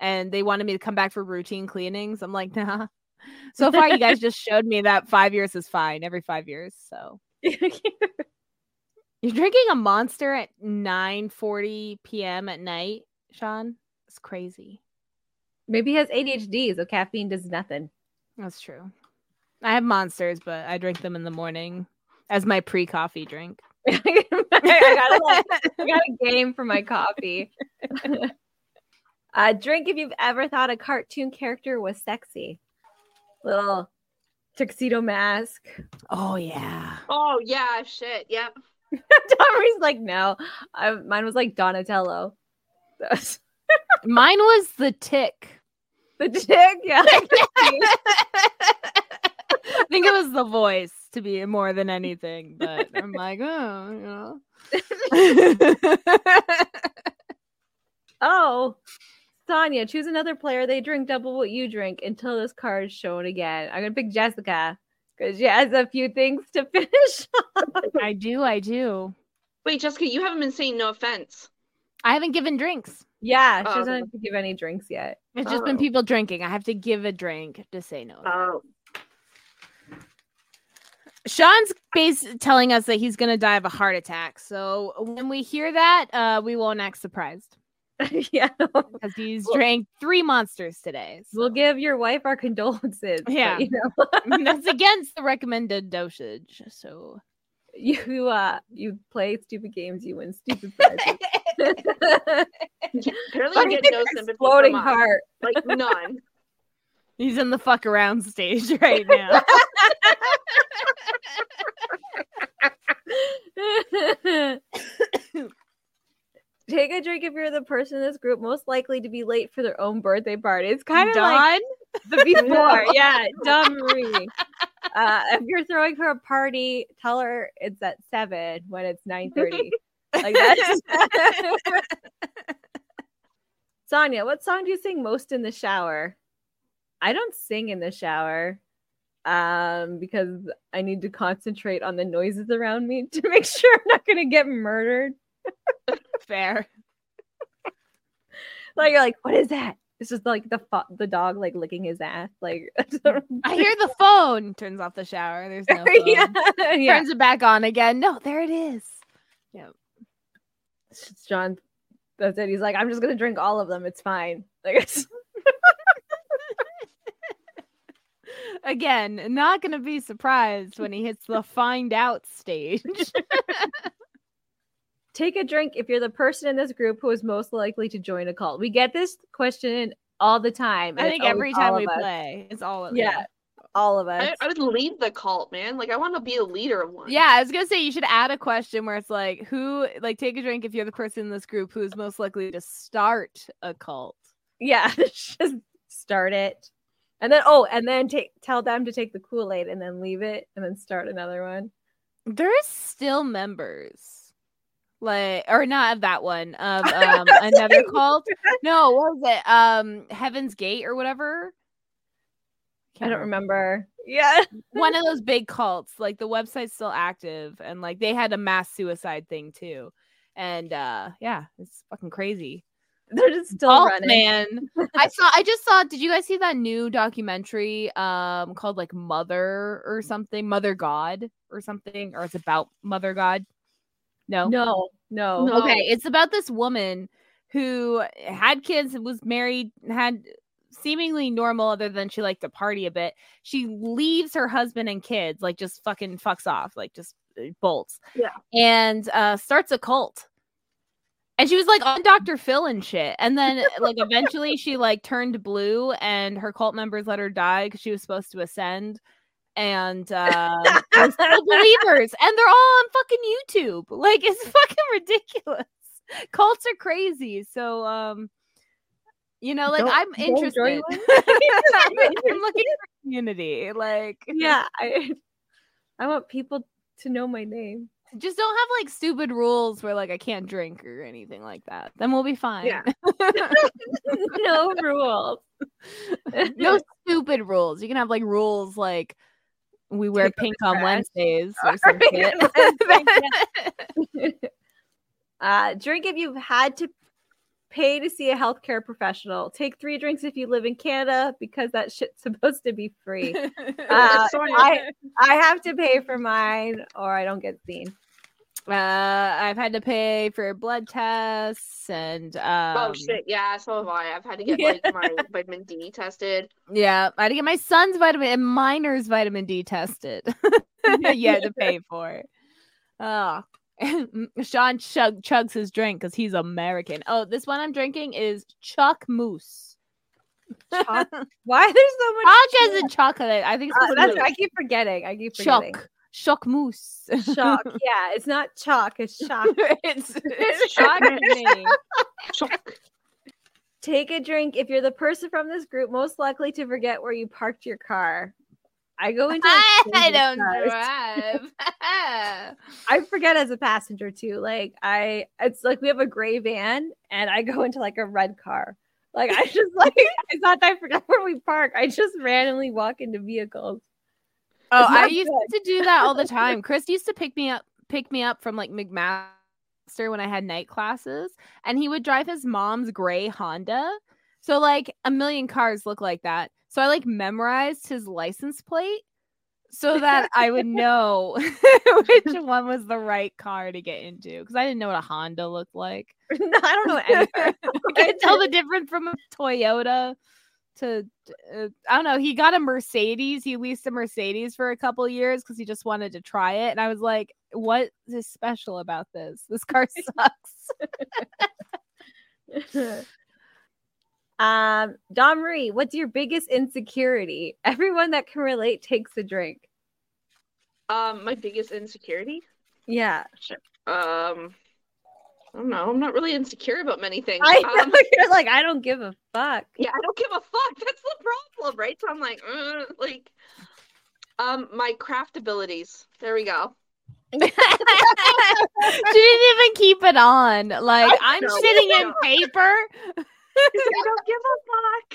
And they wanted me to come back for routine cleanings. I'm like, "Nah." So far you guys just showed me that 5 years is fine every 5 years. So you're drinking a monster at 9:40 p.m. at night, Sean? It's crazy. Maybe he has ADHD, so caffeine does nothing. That's true. I have monsters, but I drink them in the morning as my pre-coffee drink. I got like, I got a game for my coffee. uh, drink if you've ever thought a cartoon character was sexy. Little tuxedo mask. Oh yeah. Oh yeah, shit. Yeah. Tommy's like, no. I, mine was like Donatello. Mine was the tick. the tick? yeah. I think it was the voice to be more than anything, but I'm like, oh, you know. oh, Sonia, choose another player. They drink double what you drink until this card is shown again. I'm gonna pick Jessica because she has a few things to finish. I do, I do. Wait, Jessica, you haven't been saying no offense. I haven't given drinks. yeah, she Oh. doesn't have to give any drinks yet. It's just been Oh. people drinking. I have to give a drink to say no. Oh. Sean's base telling us that he's gonna die of a heart attack. So when we hear that, uh, we won't act surprised yeah, because he's drank three monsters today. so- we'll give your wife our condolences. but, Yeah. you know, That's against the recommended dosage. So you uh, you play stupid games, you win stupid prizes. Apparently, you get no sympathy exploding heart. Like none. he's in the fuck around stage right now. Take a drink if you're the person in this group most likely to be late for their own birthday party. It's kind of like the before. yeah, Dawn Marie. Uh, if you're throwing her a party, tell her it's at seven when it's nine thirty. like. Sonia, what song do you sing most in the shower? I don't sing in the shower um because I need to concentrate on the noises around me to make sure I'm not going to get murdered. Fair. Like you're like, what is that? It's just like the fo- the dog like licking his ass. Like I hear the phone. Turns off the shower. There's no phone. yeah, yeah. Turns it back on again. No, there it is. It's just John. That's it. He's like, I'm just gonna drink all of them. It's fine. Like, it's- Again, not gonna be surprised when he hits the find out stage. take a drink if you're the person in this group who is most likely to join a cult. We get this question all the time. I think every time we us. play, it's all of Yeah, all of us. I, I would lead the cult, man. Like I want to be a leader of one. Yeah, I was gonna say you should add a question where it's like, who like take a drink if you're the person in this group who is most likely to start a cult. yeah, just start it, and then oh, and then take tell them to take the Kool Aid and then leave it, and then start another one. There's still members. Like or not of that one. Of um another cult. No, what was it? Um Heaven's Gate or whatever. I Can't don't remember. Yeah, one of those big cults like the website's still active and like they had a mass suicide thing too and uh yeah it's fucking crazy they're just still Cult, running. man i saw i just saw did you guys see that new documentary um called like mother or something mother god or something or it's about mother god no No, no. No. okay it's about this woman who had kids and was married had seemingly normal other than she liked to party a bit she leaves her husband and kids like just fucking fucks off like just uh, bolts Yeah. and uh starts a cult and she was like on Dr. Phil and shit. And then like eventually she like turned blue and her cult members let her die because she was supposed to ascend. And uh they're still believers. And they're all on fucking YouTube. Like it's fucking ridiculous. Cults are crazy. So um you know, like Don't- I'm don't interested. I'm looking for community. Like yeah, I I want people to know my name. Just don't have like stupid rules where like I can't drink or anything like that. Then we'll be fine. Yeah. no rules. no stupid rules. You can have like rules like we wear Take pink on. Wednesdays or Or some pink shit. on Wednesdays, uh, drink if you've had to pay to see a healthcare professional. Take three drinks if you live in Canada because that shit's supposed to be free. Uh, I I have to pay for mine or I don't get seen. Uh, I've had to pay for blood tests and um, oh shit, yeah, so have I. I've had to get like my vitamin D tested. Yeah, I had to get my son's vitamin and miner's vitamin D tested. you had to pay for it. Oh, Sean chug chugs his drink because he's American. Oh, this one I'm drinking is Chuck Moose. Choc- Why there's so much? Chuck as in chocolate. I think it's Uh, that's to I keep forgetting. I keep forgetting. Chuck. Chuck Moose. Shock. Yeah, it's not chalk. It's shock. it's it's shocking me. Shock. Take a drink if you're the person from this group most likely to forget where you parked your car. I go into like, I strangers' don't cars. drive. I forget as a passenger too. Like I, it's like we have a gray van, and I go into like a red car. Like I just like it's not that I forgot where we park. I just randomly walk into vehicles. Oh, I used to do that all the time. Chris used to pick me up, pick me up from like McMaster when I had night classes, and he would drive his mom's gray Honda. So like a million cars look like that. So I like memorized his license plate so that I would know which one was the right car to get into because I didn't know what a Honda looked like. no, I don't know any car. I could tell the difference from a Toyota to uh, I don't know. He got a Mercedes. He leased a Mercedes for a couple years because he just wanted to try it. And I was like, "What is special about this? This car sucks." Um, Dawn Marie, what's your biggest insecurity? Everyone that can relate takes a drink. Um, my biggest insecurity. Yeah, Um, I don't know. I'm not really insecure about many things. I Um, you're like I don't give a fuck. yeah, I don't give a fuck. That's the problem, right? So I'm like, uh, like, um, my craft abilities. There we go. she didn't even keep it on. Like I I'm sitting in paper. I don't give a fuck.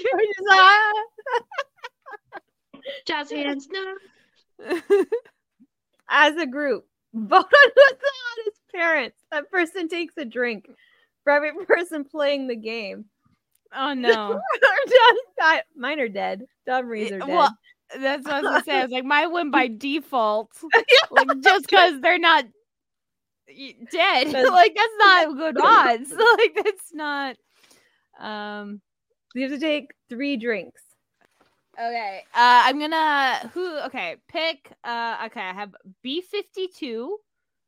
Jazz hands, no. As a group, vote on who's the hottest parents. That person takes a drink for every person playing the game. oh no. Dawn, I- mine are dead. Dawn Marie's are eh, dead. Well, that's what I was gonna say. I was like, my win by default, like just because they're not dead. Like that's not good odds. like that's not. Um. you have to take three drinks. Okay. Uh, I'm gonna who? Okay, pick. Uh, okay, I have B fifty two,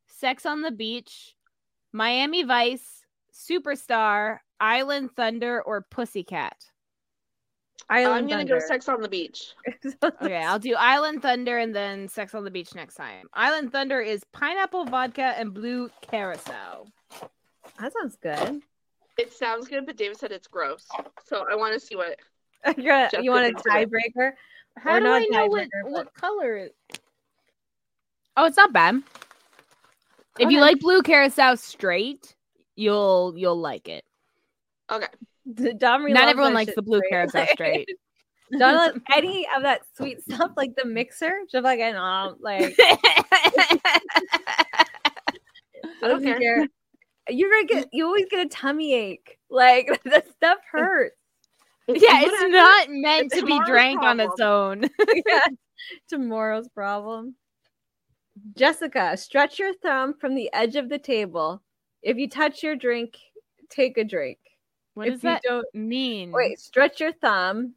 Sex on the Beach, Miami Vice, Superstar, Island Thunder, or Pussycat. Island I'm gonna Thunder. go sex on the beach. Okay, I'll do Island Thunder and then Sex on the Beach next time. Island Thunder is pineapple vodka and blue carousel. that sounds good. It sounds good, but David said it's gross. So I want to see what. You're gonna- you want a thinks of it. tiebreaker? How Or do I know what, but- what color? It... Oh, it's not bad. If you like blue carousel straight, you'll you'll like it. Okay. Dawn Marie Not everyone likes the blue straight. carousel straight. Don't let any of that sweet stuff like the mixer, just like an um, like I don't doesn't care. You're gonna get you always get a tummy ache. Like that stuff hurts. yeah, it's not meant It's to be drank on its own. yeah. Tomorrow's problem. Jessica, stretch your thumb from the edge of the table. If you touch your drink, take a drink. What if does you that don't mean? wait, stretch your thumb.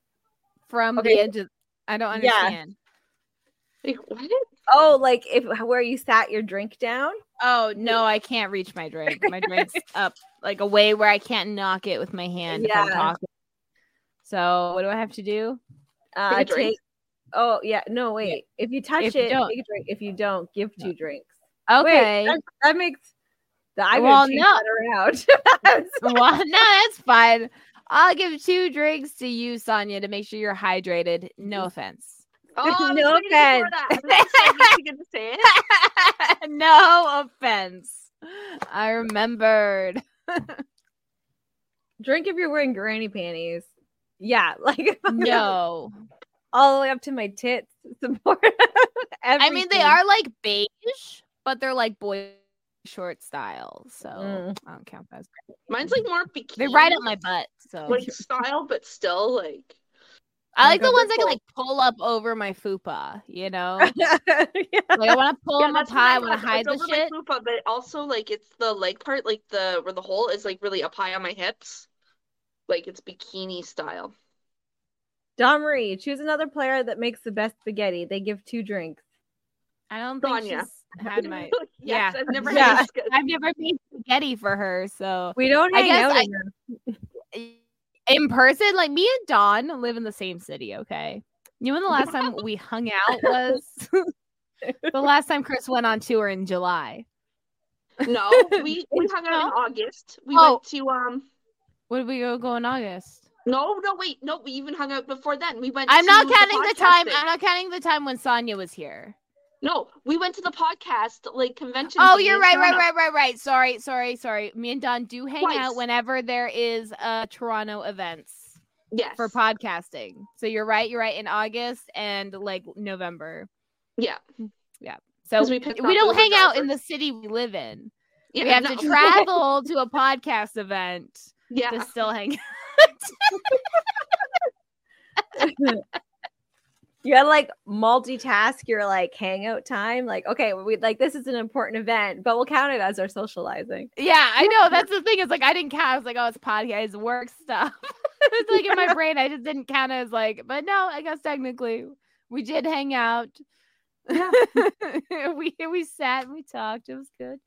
from okay. the edge of I don't understand. Like, what? Oh, like if where you sat your drink down. Oh no, I can't reach my drink. My drink's up like a way where I can't knock it with my hand if I'm Yeah. talking. So what do I have to do? Uh, Take a drink. take. Oh yeah, no wait. If you touch If it, don't- take a drink. If you don't, give two drinks. Okay. Wait, that, that makes. That, I'm Well, no. around. well, no, that's fine. I'll give two drinks to you, Sonia, to make sure you're hydrated. No offense. Oh, I was No offense. I was to say it. no I remembered. Drink if you're wearing granny panties. Yeah, like No. all the way up to my tits. Support. I mean, they are like beige, but they're like boy short style. So Mm. I don't count that as Mine's like more bikini. They're right up my butt. So like style, but still like I like Like the ones I can like pull up over my fupa, you know? Yeah. like I want to pull them up that's what high, I want want to hide the over my shit. fupa, but also like it's the leg part, like the where the hole is like really up high on my hips. Like it's bikini style. Dawn Marie, choose another player that makes the best spaghetti. They give two drinks. I don't think Sonya. she's had my. yes, yeah. I've never Yeah. had. I've never made spaghetti for her, so We don't I hang guess out I- enough. in person, like me and Dawn live in the same city. Okay, you know when the last time we hung out was the last time Chris went on tour in July. No, we we hung out in August. We Oh. went to um. What did we go go in August? No, no, wait, no. We even hung out before then. We went. I'm not counting the time. podcasting. I'm not counting the time when Sonya was here. No, we went to the podcast like convention. Oh, you're right, right, Toronto. right, right, right. Sorry, sorry, sorry. Me and Dawn do hang out whenever there is uh Toronto events Yes. for podcasting. So you're right, you're right. In August and like November. yeah. So 'Cause we we, don't hang out in the city we live in. Yeah. we have no. to travel to a podcast event Yeah. to still hang you had like multitask your like hangout time. Like, okay, we like this is an important event, but we'll count it as our socializing. Yeah, I know. That's the thing. Is like I didn't count. I was like, oh, it's podcast, work stuff. it's like in my brain, I just didn't count as like, but no, I guess technically we did hang out. Yeah. we we sat and we talked. It was good.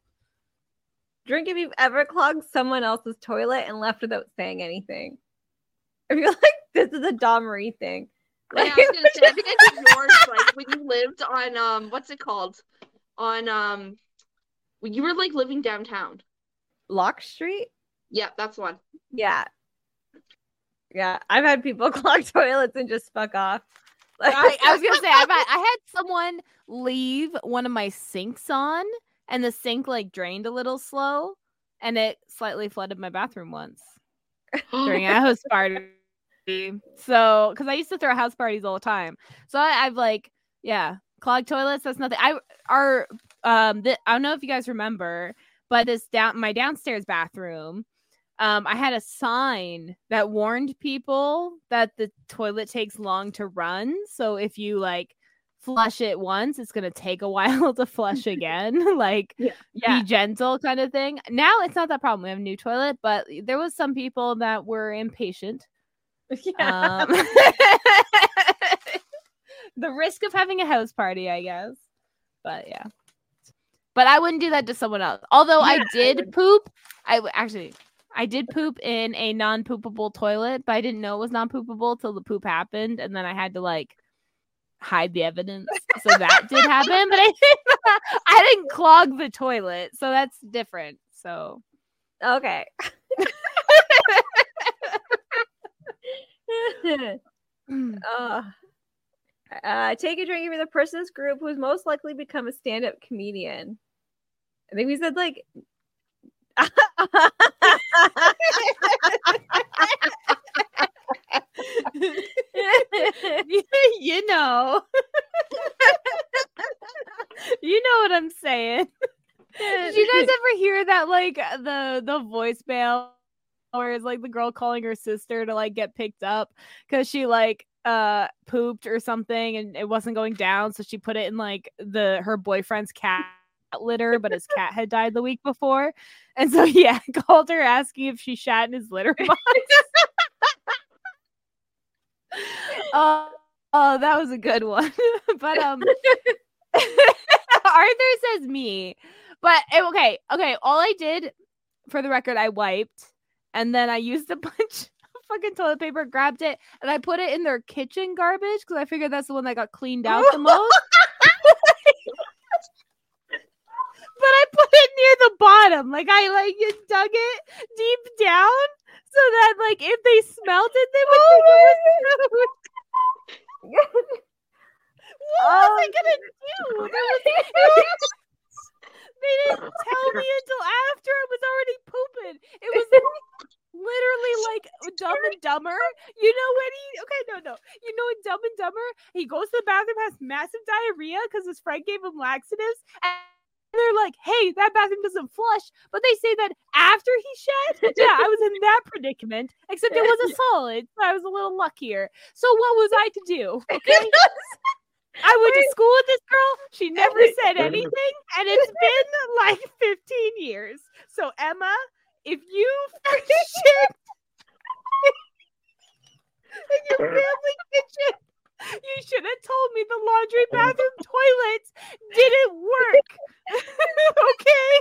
Drink if you've ever clogged someone else's toilet and left without saying anything. I feel like this is a Dawn Marie thing. Yeah, I was gonna say, I think I did yours like when you lived on um what's it called? On um when you were like living downtown. Locke Street? Yeah, that's one. Yeah. Yeah. I've had people clog toilets and just fuck off. Like, I, I was gonna say I've had, I had someone leave one of my sinks on, and the sink like drained a little slow, and it slightly flooded my bathroom once. during a house party. So, because I used to throw house parties all the time, so I, I've like, yeah, clogged toilets. That's nothing. I our um, the, I don't know if you guys remember, but this down my downstairs bathroom, um, I had a sign that warned people that the toilet takes long to run. So if you like flush it once, it's gonna take a while to flush again. like yeah. be gentle kind of thing. Now it's not that problem. We have a new toilet, but there was some people that were impatient. yeah. Um, the risk of having a house party, I guess. But yeah. But I wouldn't do that to someone else. Although Yeah, I I did would. poop. I w- actually I did poop in a non-poopable toilet, but I didn't know it was non-poopable till the poop happened, and then I had to like hide the evidence. So that did happen, but I didn't, I didn't clog the toilet, so that's different. So okay. uh, uh, take a drink if you're the person's group who's most likely become a stand-up comedian. I think we said like you know. you know what I'm saying. Did you guys ever hear that like the the voicemail it's like the girl calling her sister to like get picked up because she like uh pooped or something and it wasn't going down so she put it in like the her boyfriend's cat litter but his cat had died the week before. And so yeah called her asking if she shat in his litter box. Oh, oh that was a good one. But um arthur says me. But eh, okay okay all i did for the record i wiped and then i used a bunch of fucking toilet paper grabbed it and i put it in their kitchen garbage because i figured that's the one that got cleaned out the most but I put it near the bottom. Like I like dug it deep down so that like if they smelled it, they would oh think it was food. What was I gonna um, do? They didn't tell me until after I was already pooping. It was like, literally like Dumb and Dumber. You know when he okay no no you know in Dumb and Dumber he goes to the bathroom has massive diarrhea because his friend gave him laxatives and they're like hey that bathroom doesn't flush but they say that after he shed yeah I was in that predicament except it was a solid so I was a little luckier so what was I to do okay. I went to school with this girl. She never said anything, and it's been like 15 years. So Emma, if you shit in your family kitchen, you should have told me the laundry bathroom toilets didn't work. okay.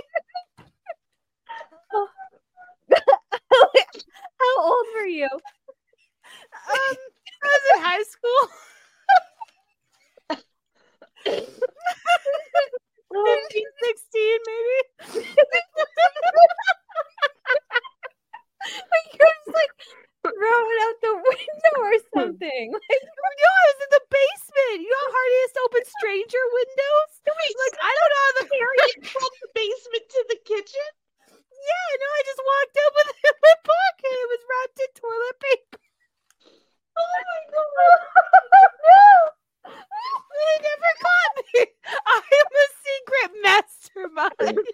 How old were you? Um, I was in high school. 15, 16, maybe. You're just like throwing out the window or something. Like, No, I was in the basement. You know how hard it is to open stranger windows? Wait, like I don't know how the it from the basement to the kitchen. Yeah, no, I just walked up with it in my pocket. It was wrapped in toilet paper. Oh my god. They never caught me. I am a secret mastermind.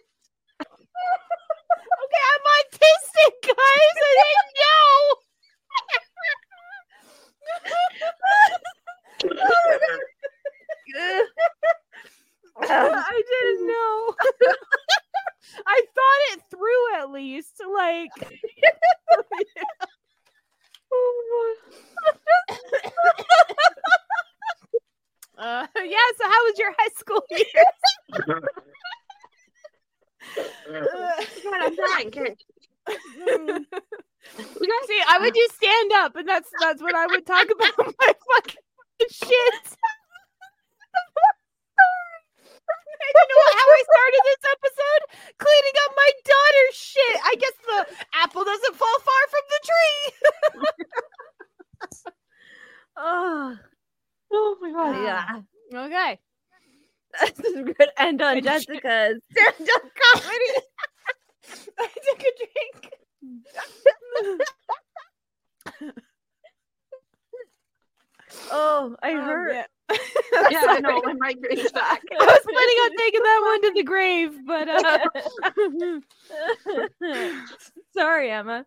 okay, I'm autistic, guys. I didn't know. Um, I didn't know. I thought it through at least. Like, uh, yeah. So, how was your high school years. God, I'm dying. Okay. See. I would do stand up, and that's that's what I would talk about. My fucking shit. you know what, how I started this episode? Cleaning up my daughter's shit. I guess the apple doesn't fall far from the tree. oh, Oh my god. yeah. Okay. This is a good end on Jessica's stand-up comedy. I took a drink. Oh, I Oh, heard. man. Yeah, I know. My migraine's back. I was planning on taking that one to the grave, but uh, Sorry, Emma.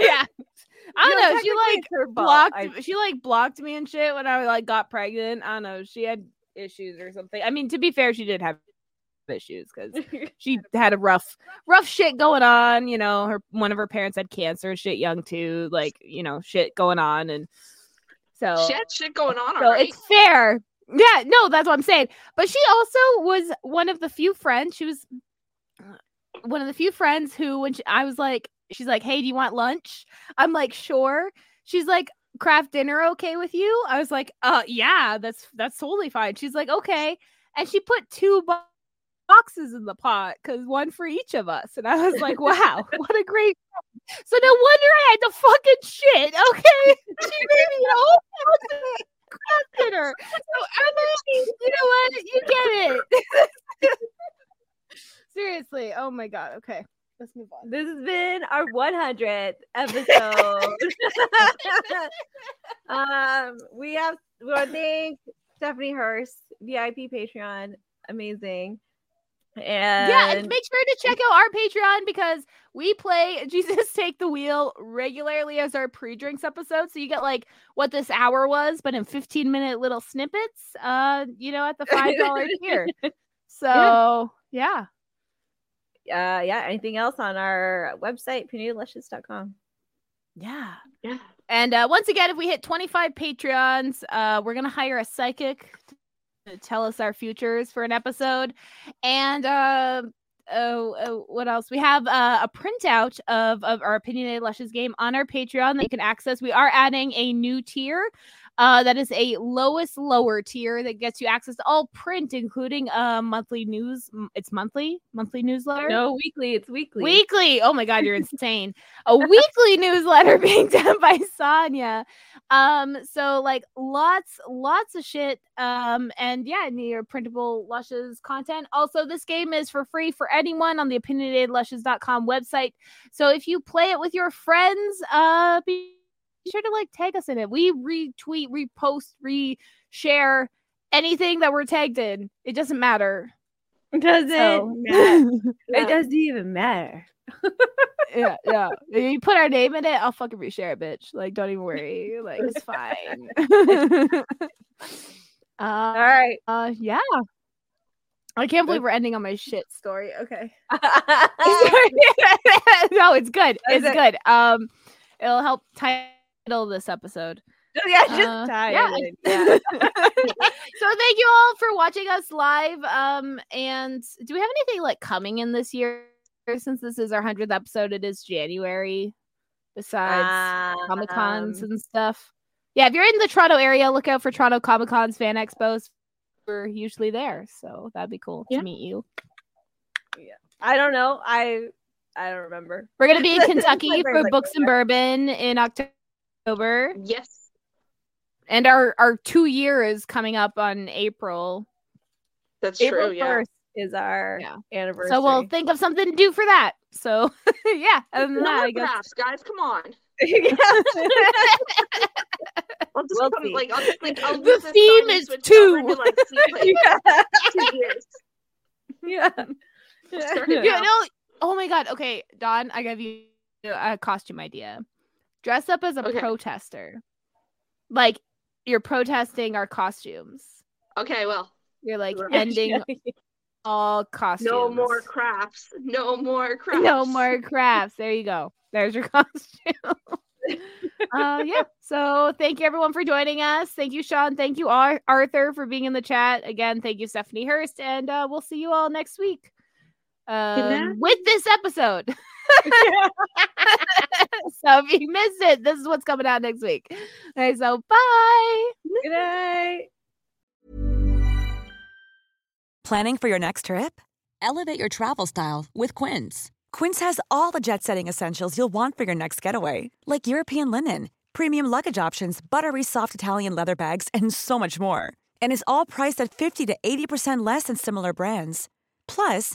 yeah. I don't No, know. She like blocked. I- She like blocked me and shit when I like got pregnant. I don't know. She had issues or something. I mean, to be fair, she did have issues because she had a rough, rough shit going on. You know, her one of her parents had cancer, shit, young too. Like you know, shit going on, and so She had shit going on so already. it's fair. Yeah, no, that's what I'm saying. But she also was one of the few friends. She was uh, one of the few friends who, when she, I was like, she's like, "Hey, do you want lunch?" I'm like, "Sure." She's like, "Kraft dinner okay with you?" I was like, "Uh, yeah, that's that's totally fine." She's like, "Okay," and she put two bo- boxes in the pot because one for each of us, and I was like, "Wow, what a great." So no wonder I had to fucking shit. Okay, she made me a whole Kraft dinner. So Emma, you know what? You get it. Seriously. Oh my god. Okay. Let's move on. This has been our 100th episode. um, we have we want to thank Stephanie Hurst, VIP Patreon, amazing. And yeah, and make sure to check out our Patreon because we play Jesus Take the Wheel regularly as our pre-drinks episode. So you get like what this hour was, but in 15 minute little snippets. Uh, you know, at the five dollar tier. So yeah. Uh, yeah, anything else on our website, opinionatedlushes.com. Yeah. yeah. And uh, once again, if we hit 25 Patreons, uh, we're gonna hire a psychic to tell us our futures for an episode. And uh, oh, oh, what else? We have uh, a printout of of our opinionated Lushes game on our Patreon that you can access. We are adding a new tier. Uh, that is a lowest lower tier that gets you access to all print, including uh monthly news. It's monthly, monthly newsletter. No, weekly. It's weekly. Weekly. Oh my god, you're insane. A weekly newsletter being done by Sonia. Um, so like lots, lots of shit. Um, and yeah, and your printable lushes content. Also, this game is for free for anyone on the opinionatedlushes.com website. So if you play it with your friends, uh be sure to like tag us in it. We retweet, repost, reshare anything that we're tagged in. It doesn't matter. Does it So, matter? yeah. It doesn't even matter. yeah, yeah. If you put our name in it, I'll fucking reshare it, bitch. Like, don't even worry. Like, it's fine. uh, All right. uh, yeah. I can't believe we're ending on my shit story. Okay. no, it's good. It's it? good. Um, it'll help title this episode. yeah, just Uh, tie yeah. Yeah. so thank you all for watching us live. Um, and do we have anything like coming in this year? Since this is our hundredth episode, it is January. Besides Comic Cons Um, and stuff. Yeah, if you're in the Toronto area, look out for Toronto Comic Cons, Fan Expos. We're usually there, so that'd be cool Yeah. to meet you. Yeah, I don't know. I I don't remember. We're gonna be in Kentucky for Books and Bourbon in October, Yes. and our our two year is coming up on April. That's April true. Yeah. first is our Yeah. anniversary. So we'll think of something to do for that. So yeah, other than No that, I guess. crafts, guys. Come on. I'll just We'll become, see. like I'll just like I'll The use theme is two. over to, like, see, like, yeah. two years. yeah. Start it Yeah, no. Oh my god. Okay, Dawn, I gave you a costume idea. Dress up as a Okay. protester. Like you're protesting our costumes. Okay, well, You're like ending all costumes. no more crafts. No more crafts. No more crafts. There you go. There's your costume. uh, yeah. So thank you everyone for joining us. Thank you, Sean. Thank you, Ar- Arthur, for being in the chat. Again, thank you, Stephanie Hurst, and uh, we'll see you all next week um, with this episode. so if you missed it, this is what's coming out next week. Okay, so bye. Good night. Planning for your next trip? Elevate your travel style with Quince. Quince has all the jet setting essentials you'll want for your next getaway, like European linen, premium luggage options, buttery soft Italian leather bags, and so much more. And is all priced at 50 to 80% less than similar brands. Plus,